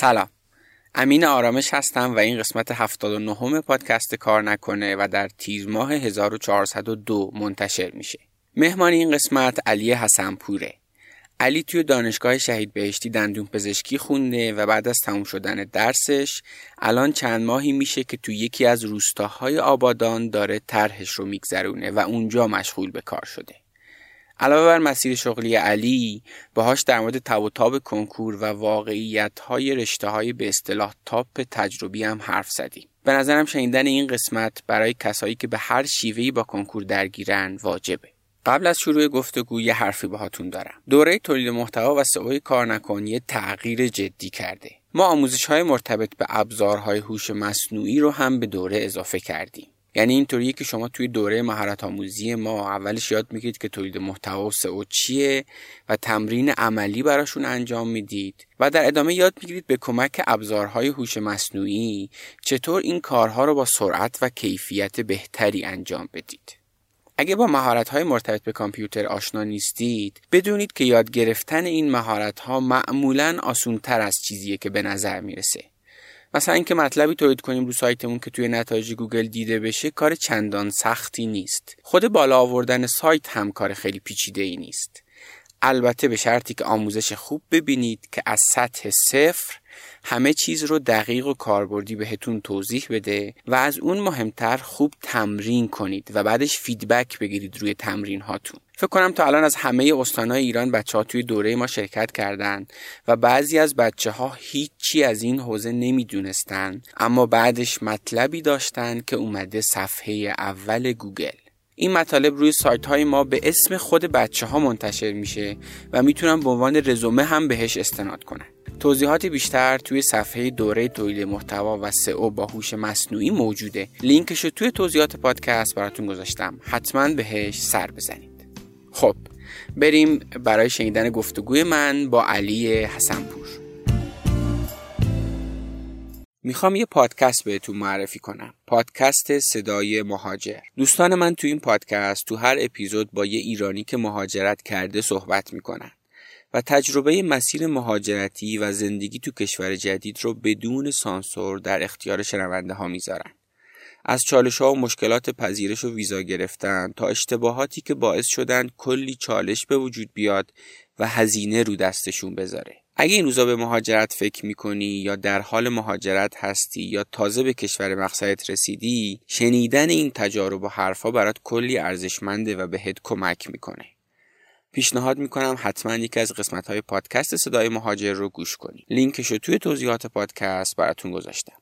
سلام. امین آرامش هستم و این قسمت 79 پادکست کار نکنه و در تیر ماه 1402 منتشر میشه. مهمان این قسمت علی حسنپوره علی توی دانشگاه شهید بهشتی دندون پزشکی خونده و بعد از تموم شدن درسش الان چند ماهی میشه که توی یکی از روستاهای آبادان داره طرحش رو میگذرونه و اونجا مشغول به کار شده. علاوه بر مسیر شغلی علی باهاش در مورد تب و تاب کنکور و واقعیت های رشته های به اصطلاح تاپ تجربی هم حرف زدیم. به نظرم شنیدن این قسمت برای کسایی که به هر شیوهی با کنکور درگیرن واجبه. قبل از شروع گفتگو یه حرفی باهاتون دارم. دوره تولید محتوا و سئو کار نکن یه تغییر جدی کرده. ما آموزش های مرتبط به ابزارهای هوش مصنوعی رو هم به دوره اضافه کردیم. یعنی اینطوریه که شما توی دوره مهارت آموزی ما اولش یاد می‌گیرید که تولید محتوا و سئو چیه و تمرین عملی براشون انجام می‌دید. و در ادامه یاد می‌گیرید به کمک ابزارهای هوش مصنوعی چطور این کارها رو با سرعت و کیفیت بهتری انجام بدید. اگه با مهارت های مرتبط به کامپیوتر آشنا نیستید بدونید که یاد گرفتن این مهارت ها معمولا آسون تر از چیزیه که به نظر می‌رسه. مثلا اینکه مطلبی تولید کنیم رو سایتمون که توی نتایج گوگل دیده بشه کار چندان سختی نیست. خود بالا آوردن سایت هم کار خیلی پیچیده ای نیست. البته به شرطی که آموزش خوب ببینید که از سطح صفر همه چیز رو دقیق و کاربردی بهتون توضیح بده و از اون مهمتر خوب تمرین کنید و بعدش feedback بگیرید روی تمرین هاتون فکر کنم تا الان از همه استانهای ایران بچه ها توی دوره ما شرکت کردن و بعضی از بچه ها هیچی از این حوزه نمی‌دونستن. اما بعدش مطلبی داشتن که اومده صفحه اول گوگل. این مطالب روی سایت های ما به اسم خود بچه ها منتشر میشه و می‌تونن به عنوان رزومه هم بهش استناد کنن. توضیحات بیشتر توی صفحه دوره تولید محتوا و سئو با هوش مصنوعی موجوده. لینکش رو توی توضیحات پادکست براتون گذاشتم. حتما بهش سر بزنید. خب. بریم برای شنیدن گفتگوی من با علی حسنپور. می‌خوام یه پادکست بهتون معرفی کنم. پادکست صدای مهاجر. دوستان من تو این پادکست تو هر اپیزود با یه ایرانی که مهاجرت کرده صحبت می‌کنن و تجربه مسیر مهاجرتی و زندگی تو کشور جدید رو بدون سانسور در اختیار شنونده ها می‌ذارن. از چالش ها و مشکلات پذیرش و ویزا گرفتن تا اشتباهاتی که باعث شدن کلی چالش به وجود بیاد و هزینه رو دستشون بذاره. اگه این روزا به مهاجرت فکر می‌کنی یا در حال مهاجرت هستی یا تازه به کشور مقصدت رسیدی شنیدن این تجارب و حرفا برات کلی ارزشمنده و بهت کمک می‌کنه. پیشنهاد می‌کنم حتما یکی از قسمت های پادکست صدای مهاجر رو گوش کنی. لینکش رو توی توضیحات پادکست براتون گذاشتم.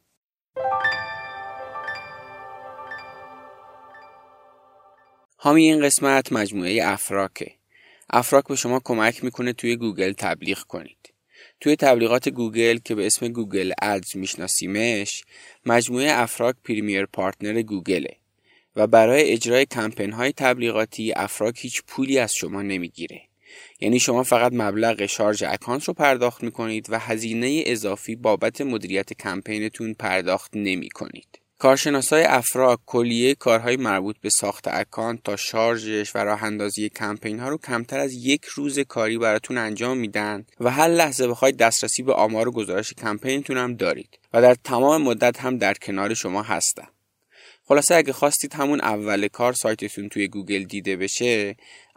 حامی این قسمت مجموعه افراکه. افراک به شما کمک می‌کنه توی گوگل تبلیغ کنید. توی تبلیغات گوگل که به اسم Google Ads میشناسیمش مجموعه افراک Premier Partner گوگله و برای اجرای کمپین های تبلیغاتی افراک هیچ پولی از شما نمی‌گیره. یعنی شما فقط مبلغ شارژ account رو پرداخت می‌کنید و هزینه اضافی بابت مدیریت کمپینتون پرداخت نمی کنید. کارشناسای افراک کلیه کارهای مربوط به ساخت account تا شارژش و راه اندازی کمپین ها رو کمتر از یک روز کاری براتون انجام میدن و هر لحظه بخواید دسترسی به آمار و گزارش کمپینتون هم دارید و در تمام مدت هم در کنار شما هستن. خلاصه اگه خواستید همون اول کار سایتتون توی گوگل دیده بشه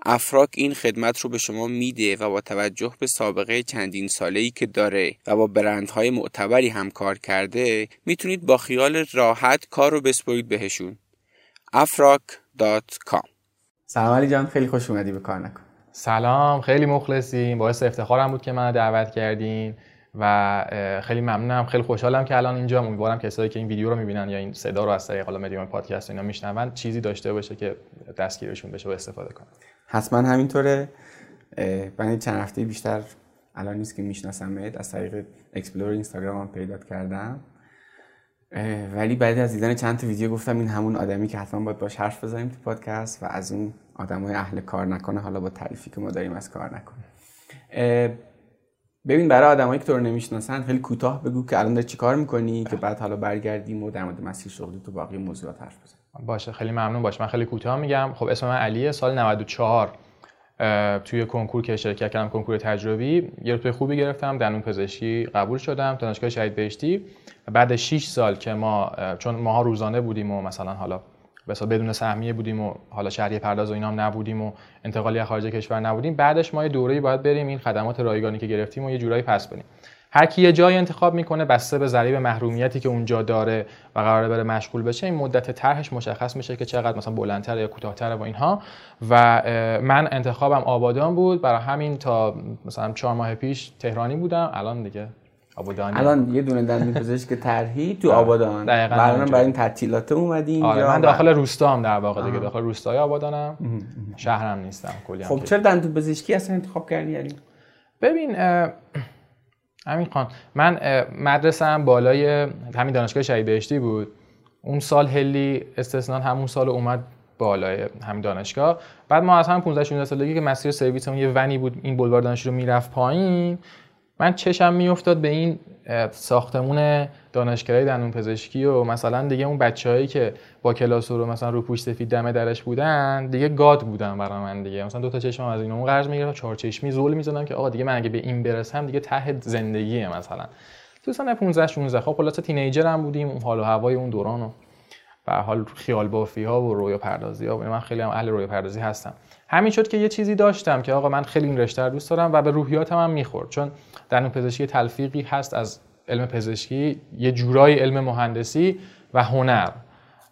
افراک این خدمت رو به شما میده و با توجه به سابقه چندین ساله ای که داره و با برندهای معتبری هم کار کرده می‌تونید با خیال راحت کار رو بسپرید بهشون. afrak.com سلام علی جان خیلی خوش اومدی به کار نکن. سلام خیلی مخلصیم. باعث افتخارم بود که من دعوت کردین و خیلی ممنونم. خیلی خوشحالم که الان اینجا. امیدوارم کسایی که این ویدیو رو می‌بینن یا این صدا رو از طریق حالا مدیوم پادکست اینا میشنون چیزی داشته باشه که دستگیرشون بشه و استفاده کنن. حتما همینطوره. من چند هفته بیشتر الان نیست که می‌شناسم از طریق explore اینستاگرام هم پیدا کردم. ولی بعد از دیدن چند تا ویدیو گفتم این همون آدمی که حتما باید باش حرف بزنیم تو پادکست و از اون آدمای اهل کار نکنه. حالا با تعریفی که ما داریم از کار نکنه. ببین برای آدمایی که تو رو نمی‌شناسن خیلی کوتاه بگو که الان داری چیکار می‌کنی که بعد حالا برگردیم و در مورد مسیر شغلی تو باقی موضوعات حرف بزنیم. باشه خیلی ممنون باشه. من خیلی کوتاه میگم. خب اسم من علیه سال 94 توی کنکور که شرکت کردم کنکور تجربی یه رتبه خوبی گرفتم دندون پزشکی قبول شدم دانشگاه شهید بهشتی. بعد 6 سال که ما چون ماها روزانه بودیم و مثلا حالا بسا بدون سهمیه بودیم و حالا شهری پرداز و اینا نبودیم و انتقالی خارج کشور نبودیم. بعدش ما یه دوره‌ای باید بریم این خدمات رایگانی که گرفتیم و یه جورایی پس بدیم هر کی یه جای انتخاب می‌کنه بسته به ضریب محرومیتی که اونجا داره و قراره بره مشغول بشه این مدت طرحش مشخص میشه که چقدر مثلا بلندتر یا کوتاهتر و اینها. و من انتخابم آبادان بود. برای همین تا مثلا چهار ماه پیش تهرانی بودم. الان دیگه آبادان. الان یه دونه دندون پزشک طرحی تو آبادان. دقیقاً برای این تعطیلات اومدی آره من داخل روستا هم در واقع دیگه داخل روستای آبادانم. شهرم نیستم کلی خب چرا دندون پزشکی اصلا انتخاب کردی ببین همین خان من مدرسه هم بالای همین دانشگاه شهید بهشتی بود. اون سال هلی استثنان همون سال اومد بالای همین دانشگاه. بعد ما از هم 15 16 سالگی که مسیر سرویسمون یه ونی بود این بلوار دانشجو رو می‌رفت پایین. من چشم میافتاد به این ساختمون دانشگاه دندون پزشکی و مثلا دیگه اون بچههایی که با کلاس رو مثلا رو پوش سفید دمه درش بودن دیگه گاد بودن برای من دیگه. مثلا دو تا چشمم از این اون قرض می‌گرفتم چهار چشمی زول می‌زدم که آقا دیگه من اگه به این برسم دیگه ته زندگیه مثلا. تو سن 15 16 خب خلاص تینیجر بودیم اون حال و هوای اون دوران و به حال خیال بافی ها و رویا پردازی ها من خیلی هم اهل رویا پردازی هستم. همین شد که یه چیزی داشتم که آقا من خیلی این رشته رو دوست دارم و به روحیاتم هم می‌خورد. چون در پزشکی تلفیقی هست از علم پزشکی یه جورایی علم مهندسی و هنر.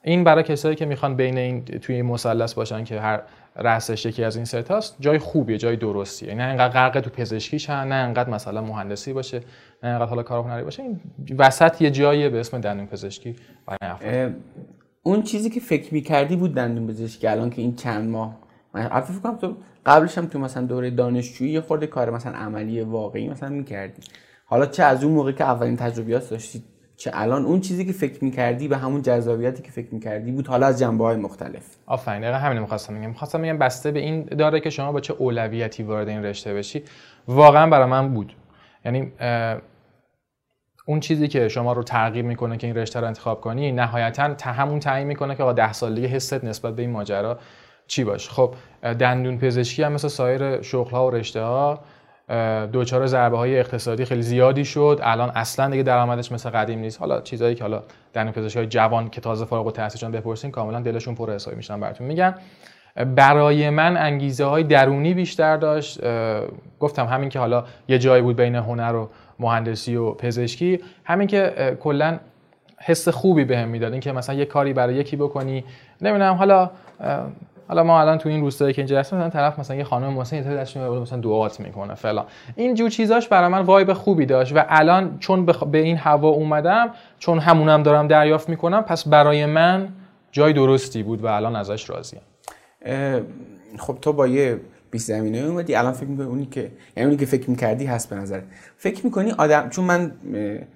این برای کسایی که می‌خوان بین این توی این مثلث باشن که هر رأسش یکی از این ستاست جای خوبیه جای درستیه. نه اینقدر غرق تو پزشکی نه اینقدر مثلا مهندسی باشه نه اینقدر حالا کار هنری باشه. این وسط یه جاییه به اسم دندون پزشکی برای اون چیزی که فکر می‌کردی بود دندون پزشکی. الان که این چند ماه من فکر کنم تو قبلش هم تو مثلا دوره دانشجویی یه خورده کار مثلا عملی واقعی مثلا می‌کردی. حالا چه از اون موقع که اولین تجربیات داشتی چه الان اون چیزی که فکر می‌کردی به همون جذابیتی که فکر می‌کردی بود حالا از جنبه های مختلف؟ آفرین دقیقا همین می‌خواستم بگم. می‌خواستم بگم بسته به این داره که شما با چه اولویتی وارد این رشته بشی. واقعا برای من بود. یعنی اون چیزی که شما رو ترغیب می‌کنه که این رشته رو انتخاب کنی نهایتا همون تعیین می‌کنه که آقا 10 سالگی حست نسبت به این ماجرا چی باش خب دندون پزشکی هم مثل سایر شغل ها و رشته ها دوچار ضربه های اقتصادی خیلی زیادی شد. الان اصلا دیگه درآمدش مثل قدیم نیست. حالا چیزایی که حالا دندون پزشکی های جوان که تازه فارغ التحصیلشون بپرسین کاملا دلشون پر حسابی میشن براتون. میگن برای من انگیزه های درونی بیشتر داشت. گفتم همین که حالا یه جایی بود بین هنر و مهندسی و پزشکی همین که کلا حس خوبی بهم به می‌داد. اینکه مثلا یه کاری برای یکی بکنی. نمی‌دونم حالا حالا ما الان تو این روستایی که اینجا هستیم مثلا طرف مثلا یه خانم مثلا یه دستش مثلا دعات می‌کنه فلان. این جو چیزاش برای من وایب خوبی داشت و الان چون به این هوا اومدم چون همونم دارم دریافت می‌کنم پس برای من جای درستی بود و الان ازش راضیم. خب تو با یه بیس زمینه اومدی. الان فکر می‌کنی اونی که یعنی اونی که فکر می‌کردی هست به نظر فکر می‌کنی آدم چون من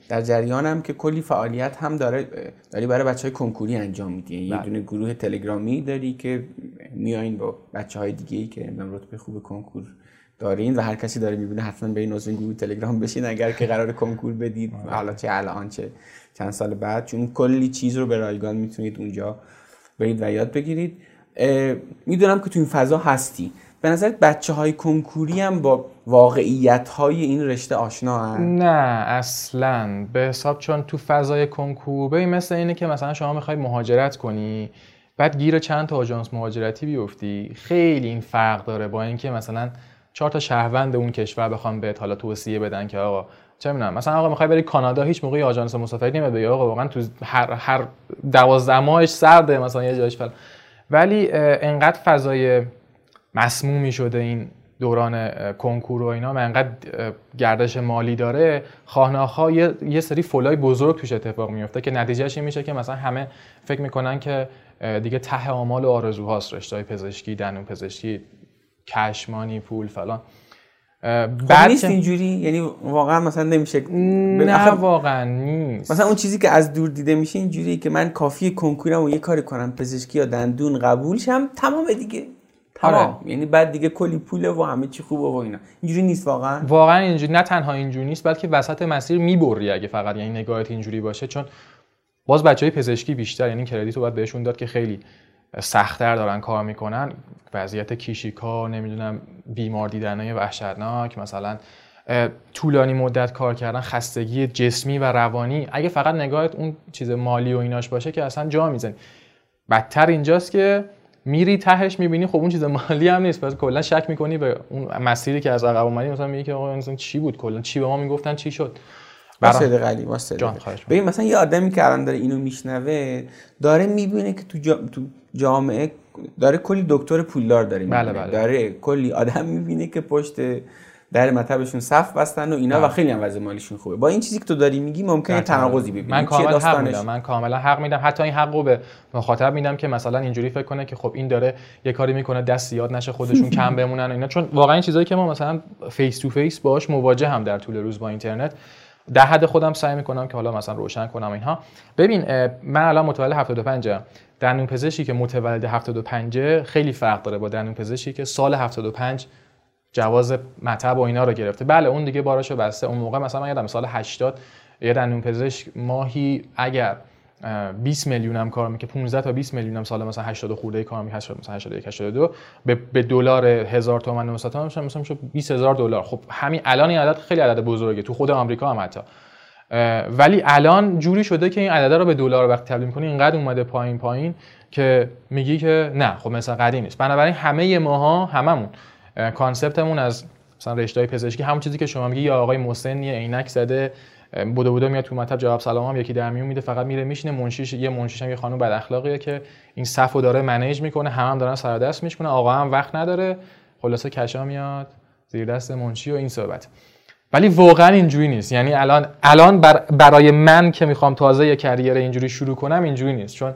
در جریانم که کلی فعالیت هم داره داری برای بچه های کنکوری انجام میدی. یه بله. دونه گروه تلگرامی داری که میایین با بچه های دیگه ای که رتبه خوب کنکور دارین و هر کسی داره می‌بینه حتما به این عضو گروه تلگرام بشین اگر که قرار کنکور بدید. آره. حالا چه الان چه چند سال بعد. چون کلی چیز رو به رایگان می‌تونید اونجا برید و یاد بگیرید. می‌دونم که تو این فضا هستی. به نظرت بچه های کنکوری هم با واقعیت های این رشته آشنا هن؟ نه اصلا. به حساب چون تو فضای کنکور به مثل اینه که مثلا شما می‌خوای مهاجرت کنی بعد گیر چند تا آژانس مهاجرتی بیفتی. خیلی این فرق داره با اینکه مثلا چهار تا شهروند اون کشور بخوام بهت حالا توصیه بدن که آقا چه می‌دونم مثلا آقا می‌خوای بری کانادا هیچ موقعی آژانس مسافرتی نمیاد بگی آقا واقعا تو هر هر 12 ماهش سرده مثلا یه جایش فل ولی انقدر فضای مسمومی شده این دوران کنکور و اینا. من انقدر گردش مالی داره. خواهناخا یه،, یه سری فولای بزرگ توش اتفاق میفته که نتیجهش این میشه که مثلا همه فکر می‌کنن که دیگه ته آمال و آرزوهاست رشته پزشکی دندون پزشکی کشمانی پول فلان. خب بعد نیست اینجوری؟ یعنی واقعا مثلا نمیشه نه واقعا نیست. مثلا اون چیزی که از دور دیده میشه اینجوری که من کافی کنکورم و یه کاری کنم. پزشکی یا دندون قبول شم تمام دیگه. آره. یعنی بعد دیگه کلی پوله و همه چی خوبه و اینا. اینجوری نیست واقعا؟ واقعا اینجوری نه تنها اینجوری نیست بلکه وسط مسیر می‌بری اگه فقط یعنی نگاهت اینجوری باشه چون باز بچه های پزشکی بیشتر یعنی کردیت رو باید بهشون داد که خیلی سختتر دارن کار می‌کنن. وضعیت کیشیکا نمی‌دونم بیمار دیدنهای وحشتناک مثلا طولانی مدت کار کردن خستگی جسمی و روانی. اگه فقط نگاهت اون چیز مالی و ایناش باشه که اصلا جا می‌زنی. بدتر اینجاست که میری تهش می‌بینی خب اون چیز مالی هم نیست. پس کلا شک می‌کنی به اون مسیری که از عقب اومدی. مثلا میگی که آقا مثلا چی بود کلا؟ چی به ما می‌گفتن؟ چی شد؟ واسه قلی واسه ببین مثلا یه آدمی که الان داره اینو میشنوه داره می‌بینه که تو, جا... تو جامعه داره کلی دکتر پولدار داره بله بله. داره کلی آدم می‌بینه که پشت در مطبشون صف بستن و اینا و. خیلی هم وضع مالیشون خوبه. با این چیزی که تو داری میگی ممکنه تناقضی ببینی. من کاملا حق میدم من کاملا حق میدم. حتی این حق رو به مخاطب میدم که مثلا اینجوری فکر کنه که خب این داره یه کاری می‌کنه دست زیاد نشه خودشون کم بمونن اینا. چون واقعا این چیزایی که ما مثلا face to face باش مواجهیم در طول روز با اینترنت. در حد خودم سعی می‌کنم که حالا مثلا روشن کنم اینها. ببین من الان متولد 75 دندون پزشکی که متولد 75 خیلی فرق داره با دندون پزشکی که سال 75 جواز مطب و اینا رو گرفته. بله اون دیگه باراشو بسته. اون موقع مثلا من یادم سال 80 یه دندون پزشک ماهی اگر 20 میلیون هم کار می‌کنه 15 تا 20 میلیون هم سال مثلا 80 خورده کار می‌کنه مثلا 81 82 به, دلار 1000 تومان مثلا مثلا مثلا میشه 20000 دلار. خب همین الان این عدد خیلی عدد بزرگه تو خود آمریکا هم حتی. ولی الان جوری شده که این عدد رو به دلار وقتی تبدیل کنی اینقدر اومده پایین پایین که میگی که نه خب مثلا قدیم نیست بنابراین همه ماها هممون. کانسپتمون از مثلا رشته پزشکی همون چیزی که شما میگی یا آقای مسنی عینک زده بوده بوده میاد تو مطب جواب سلام هم یکی در میون میده فقط میره میشینه منشیش یه منشیش هم یه خانم بد اخلاقیه که این صفو داره منیج می‌کنه هم, هم دارن سر دست میشکنه آقا هم وقت نداره خلاصه کشا میاد زیر دست منشی و این صحبت. ولی واقعا اینجوری نیست. یعنی الان الان برای من که می‌خوام تازه یه کریر اینجوری شروع کنم اینجوری نیست. چون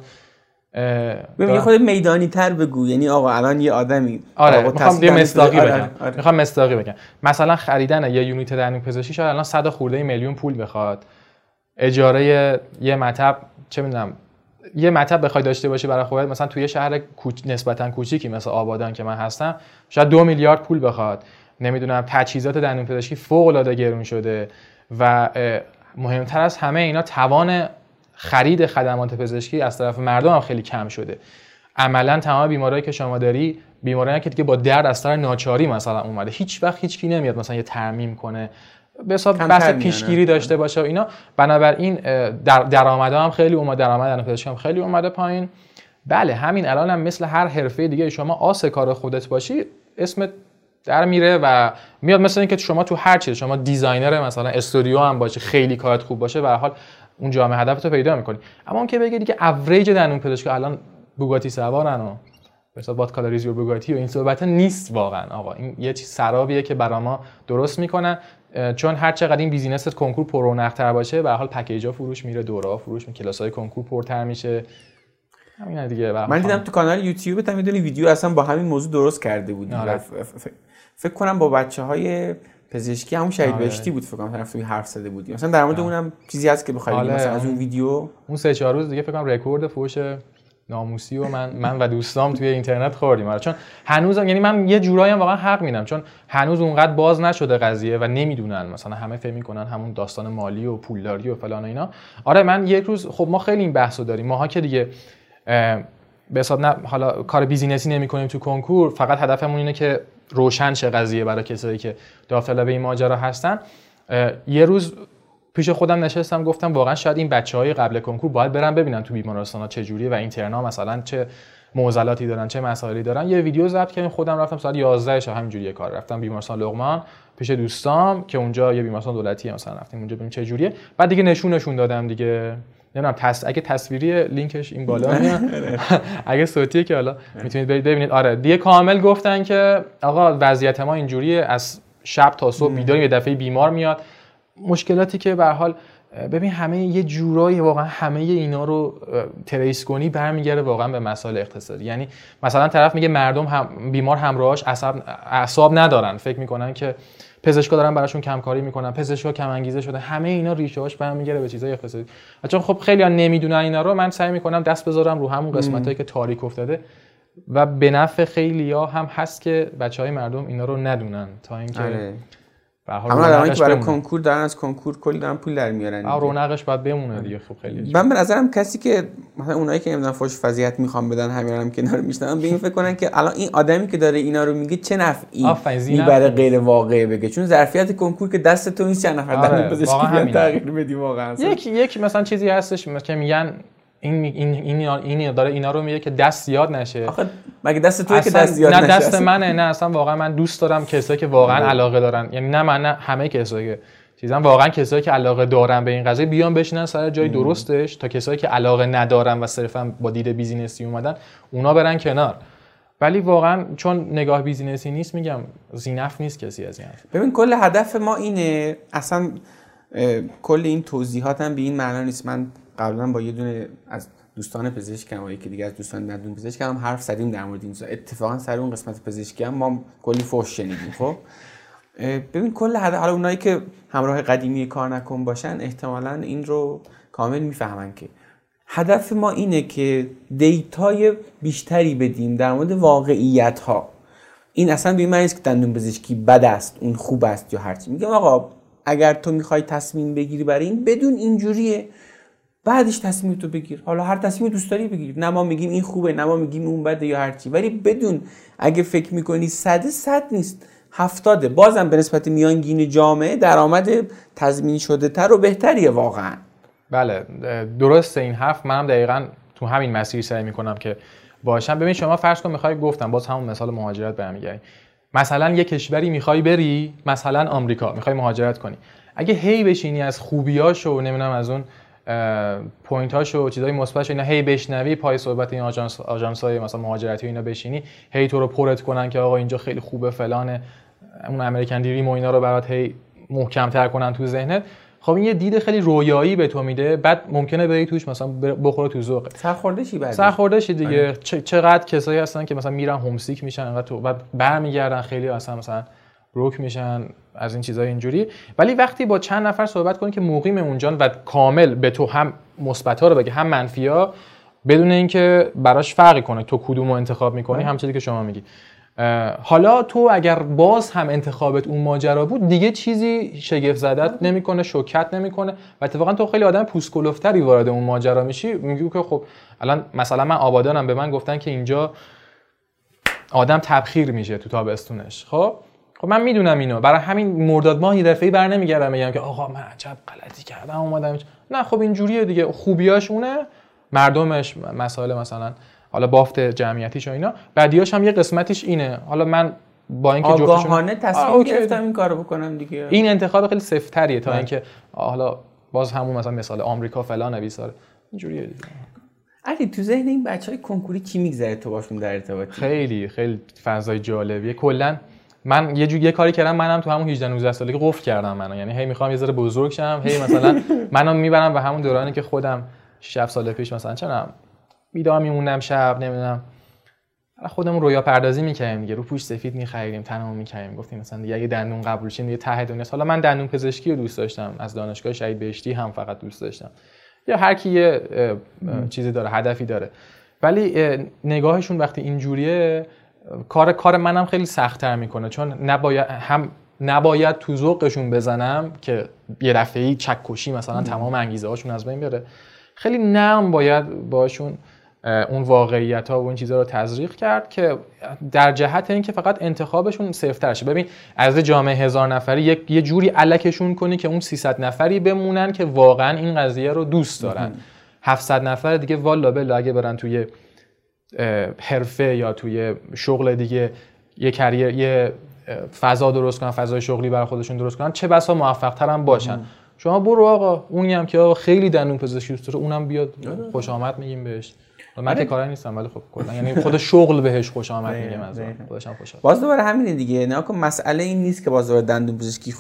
ببین خود میدانی تر بگو. یعنی آقا الان یه آدمی آره می‌خوام یه مصداقی آره، بگم. آره. می‌خوام مصداقی بگم. مثلا خریدن یه یونیت دندون پزشکی شاید الان 100 خورده میلیون پول بخواد. اجاره یه مطب چه می‌دونم یه مطب بخوای داشته باشی برای خودت مثلا توی شهر کوچ... نسبتا کوچیکی مثل آبادان که من هستم شاید دو میلیارد پول بخواد. نمی‌دونم تجهیزات دندون پزشکی فوق العاده گرون شده و مهمتر از همه اینا توان خرید خدمات پزشکی از طرف مردم هم خیلی کم شده. عملا تمام بیمارایی که شما داری بیمارایی که دیگه با درد از طرف ناچاری مثلا اومده هیچ وقت هیچ کی نمیاد مثلا یه ترمیم کنه. به حساب بحث پیشگیری داشته باشه و اینا. بنابراین در درآمد هم خیلی اومده درآمد پزشکی هم خیلی اومده پایین. بله همین الان هم مثل هر حرفه دیگه شما آس کار خودت باشی اسمت در میره و میاد مثل اینکه شما تو هر چیز شما designer مثلا استودیو هم باشه خیلی کارت خوب باشه به حال اون جامعه هدفتو پیدا می‌کنی. اما اون که بگی دیگه اوریج دندون پزشک الان بوگاتی سوارن و مثلا بات کالریز و بوگاتی و این صحبت نیست واقعا آقا. این یه چیز سرابیه که برا ما درست می‌کنن چون هر چقدر این business کنکور پرونقتر باشه به حال package ا فروش میره دوره‌ها فروش میره کلاسای کنکور پرتر میشه. همین دیگه من دیدم تو کانال یوتیوب هم ویدیو اصلا با همین موضوع درست کرده بودی. آره. فکر کنم با بچه های پزشکی همون شهید آره. بهشتی بود فکر کنم طرف توی حرف زده بودی مثلا در مورد اونم چیزی هست که بخوای آره. مثلا از اون ویدیو؟ اون سه چهار روز دیگه فکر کنم رکورد فوش ناموسی و من من و دوستام توی اینترنت خوردیم. آره چون هنوزم یعنی من یه جورایی هم واقعا حق میدم چون هنوز اونقدر باز نشده قضیه و نمی‌دونن مثلا همه فکر می‌کنن همون داستان مالی و پولداری و فلان و اینا. آره من یک روز خب ما خیلی این بحثو داریم. ماها که دیگه به حساب نه حالا کار بیزینسی نمی‌کنیم تو کنکور فقط هدفمون اینه که روشن شه قضیه برای کسایی که داخل به این ماجرا هستن. یه روز پیش خودم نشستم گفتم واقعا شاید این بچه های قبل کنکور باید برن ببینن تو بیمارستان ها چه جوریه و اینترنا مثلا چه معضلاتی دارن چه مسائلی دارن. یه ویدیو ضبط کردم خودم رفتم ساعت 11 شب همینجوری کار رفتم بیمارستان لقمان پیش دوستام که اونجا یه بیمارستان دولتی مثلا رفتیم اونجا ببینیم چه جوریه. بعد دیگه نشونشون دادم دیگه. نمی‌دونم تص... اگه تصویری لینکش این بالا میاد اگه صوتیه که حالا می‌تونید ببینید. آره دیگه کامل گفتن که آقا وضعیت ما اینجوریه از شب تا صبح بیداریم یه دفعه بیمار میاد. مشکلاتی که به حال ببین همه یه جورایی واقعا همه اینا رو تریس کنی برمیگرده واقعا به مسائل اقتصادی. یعنی مثلا طرف میگه مردم هم بیمار همراهاش اعصاب ندارن. فکر می‌کنن که پزشکا دارن براشون کمکاری می‌کنن پزشکا کم انگیزه شده همه اینا ریشه هاش برمیگره به چیزای اقتصادی. چون خب خیلی ها نمی‌دونن اینا رو من سعی می‌کنم دست بذارم رو همون قسمتایی که تاریک افتاده. و به نفع خیلی ها هم هست که بچه های مردم اینا رو ندونن تا اینکه آره. همه آدمایی که برای کنکور دارن از کنکور کلی دارن پول در میارن رونقش باید بمونه دیگه خب خیلی من به نظرم کسی که مثلا اونایی که نمی‌دونن فوش فضیحت می‌خوام بدن همین هم کنار میشنن به این فکر کنن که الان این آدمی که داره اینا رو میگه چه نفعی می‌بره غیر واقعه بگه؟ چون ظرفیت کنکور که دست تو نیست چند نفر آره. پزشکی تغییر بدی واقعا. یک یک مثلا چیزی هستش که میگن این این این داره اینا رو میگه که دست یاد نشه. آخه مگه دست توی که دست یاد نه نشه؟ دست منه نه اصلا واقعا من دوست دارم کسایی که واقعا آره. علاقه دارن. یعنی نه من نه همه کسایی که چیزا واقعا کسایی که علاقه دارن به این قضیه بیان بشینن سر جای درستش تا کسایی که علاقه ندارن و صرفا با دید business ی اومدن اونا برن کنار. ولی واقعا چون نگاه business ی نیست میگم ذینفع نیست کسی از این ببین کل هدف ما اینه اصلا کل این توضیحات هم به این معنا نیست. من قبلا با یه دونه از دوستان پزشکم و یکی دیگه از دوستان دندون پزشکم هم حرف زدیم در مورد این اتفاقا سر اون قسمت پزشکی هم ما کلی فوش شنیدیم خب؟ ببین کل هدف حالا اونایی که همراه قدیمی کار نکن باشن احتمالا این رو کامل می‌فهمن که. هدف ما اینه که دیتای بیشتری بدیم در مورد واقعیت ها این اصلا به معنی که دندون پزشکی بد است اون خوب است یا هرچی میگم آقا اگر تو می‌خوای تصمیم بگیری برای این بدون اینجوریه. بعدش تصمیم تو بگیر. حالا هر تصمیم دوست داری بگیر نه ما میگیم این خوبه نه ما میگیم اون بده یا هرچی. ولی بدون اگه فکر می‌کنی صد، صد نیست. هفتاده. بازم به نسبت میانگین جامعه درآمد تضمین شده تر و بهتریه واقعا. بله درسته این حرف. منم دقیقا تو همین مسیر سعی می‌کنم که باشم. ببین شما فرض کن می‌خوای گفتم باز همون مثال مهاجرت برمیگردی مثلا یه کشوری می‌خوای بری مثلا آمریکا. می‌خوای مهاجرت کنی. اگه هی بشینی از خوبیاشو نمی‌دونم از اون point هاشو چیزای مثبتش اینا هی بشنوی پای صحبت این آژانس آژانس های مثلا مهاجرتی و اینا بشینی هی تو رو پرت کنن که آقا اینجا خیلی خوبه فلانه. اون امریکن دریم و اینا رو برات هی محکم تر کنن تو ذهنت. خب این یه دید خیلی رویایی به تو میده. بعد ممکنه بری توش مثلا بخوره تو ذوق. سرخورده چی بعد سرخورده چی دیگه؟ آره. چقدر کسایی هستن که مثلا میرن هومسیک میشن انقدر تو بعد برمیگردن خیلی اصلا مثلا بروک میشن. از این چیزای اینجوری. ولی وقتی با چند نفر صحبت کنی که مقیم اونجان و کامل به تو هم مثبت ها رو بگه هم منفی ها بدون اینکه براش فرقی کنه تو کدوم رو انتخاب می‌کنی هم چیزی که شما میگی. حالا تو اگر باز هم انتخابت اون ماجرا بود دیگه چیزی شگفت زدت نمی‌کنه شوکت نمی‌کنه و اتفاقا تو خیلی آدم پوسکلفتری وارد اون ماجرا میشی. میگی که خب الان مثلا من آبادانم به من گفتن که اینجا آدم تبخیر میشه تو تابستونش خب؟ خب من می‌دونم اینو. برای همین مرداد ماه یه دفعه بر نمیگردم میگم که آقا من عجب غلطی کردم اومدم نه خب اینجوریه دیگه. خوبیاش اونه. مردمش مسائل مثلا حالا بافت جمعیتیش و اینا. بعدیاش هم یه قسمتیش اینه. حالا من با اینکه آگاهانه تصمیم گرفتم این کارو بکنم دیگه. این انتخاب خیلی سفتریه تا بله. اینکه حالا باز همون مثلا مثال آمریکا فلان نویساره اینجوریه دیگه. علی تو ذهن این بچه های کنکوری چی میگذره تو باشون در ارتباطی؟ خیلی خیلی فضای جالبیه. کلا من یه جوری یه کاری کردم منم تو همون 18 19 سالگی قفل کردم منو. یعنی هی می‌خوام یه ذره بزرگ شم هی مثلا منو می‌برم به همون دورانی که خودم 6 سال پیش مثلا چرا بیدار میموندم شب نمی‌دونم. خودمون رویا پردازی می‌کردیم دیگه رو پوش سفید میخریدیم تنمو می‌کردیم. گفتیم مثلا دیگه اگه دندون قبول شیم دیگه ته دنیا حالا من دندون پزشکی رو دوست داشتم از دانشگاه شهید بهشتی هم فقط دوست داشتم. یا هر کی یه چیزی داره هدفی داره. ولی نگاهشون وقتی اینجوریه کار کار منم خیلی سختتر می‌کنه. چون نباید هم نباید تو ذوقشون بزنم که یه دفعه چکشی مثلا تمام انگیزه هاشون از بین بره. خیلی نرم باید باشون اون واقعیت ها و اون چیزها رو تزریق کرد که در جهت اینکه فقط انتخابشون سفتر شه. ببین از جامعه هزار نفری یه جوری علکشون کنی که اون 300 نفری بمونن که واقعا این قضیه رو دوست دارن. 700 نفر دیگه والا بلا اگه برن توی حرفه یا توی شغل دیگه یه کریر یه فضا درست کنن فضای شغلی برای خودشون درست کنن چه بسا موفق ترم باشن شما برو آقا اونی هم که آقا خیلی دندون پزشکی دوست داره اونم بیاد آره. خوش آمد میگیم بهش. من که کاری نیستم ولی خب کلا. یعنی خود شغل بهش خوش آمد میگم از خودشم خوشحال باز دوباره همینه دیگه. نه مسئله این نیست که باز دوباره دندون پزشکی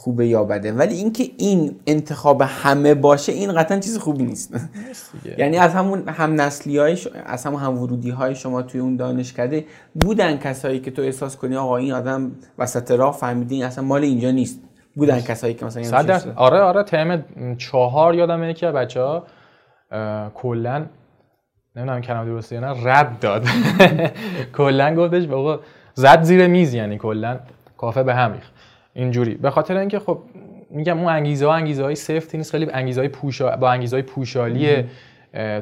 خوبه یا بده. ولی اینکه این انتخاب همه باشه این قطعا چیز خوبی نیست. یعنی از همون هم نسلی های از همون هم ورودی های شما توی اون دانشکده بودن کسایی که تو احساس کنی آقا این آدم وسط راه فهمیدین اصلا مال اینجا نیست. بودن کسایی که مثلا آره آره ترم چهار یادمه یکی بچه ها کلا نمی‌دونم کلمه درسته یا نه رد داد. کلا گفتش بابا زد زیر میز یعنی کلا کافه به هم ریخت. اینجوری. به خاطر اینکه خب میگم اون انگیزه ها انگیزه های سفتی نیست. خیلی انگیزه های پوشا... با انگیزه های پوشالی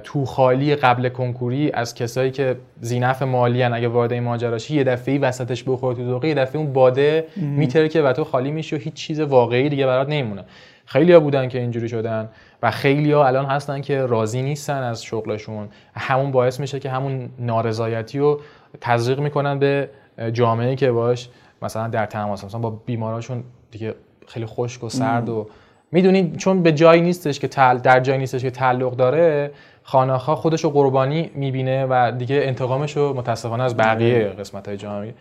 تو خالی قبل کنکوری از کسایی که زینف مالی هن. اگه وارد این ماجراش یه دفعه وسطش بخوره تو ذوقی یه دفعه اون باده میتره که و تو خالی میشی و هیچ چیز واقعی دیگه برات نمیمونه. خیلی ها بودن که اینجوری شدن و خیلی ها الان هستن که راضی نیستن از شغلشون. همون باعث میشه که همون نارضایتی رو تزریق می‌کنن به جامعه که باش مثلا در تماس مثلا با بیماراشون دیگه خیلی خشک و سرد و می‌دونید چون به جایی نیستش که تل در جایی نیستش که تعلق داره خاناخا خودش رو قربانی می‌بینه و دیگه انتقامش رو متاسفانه از بقیه قسمت های جامعه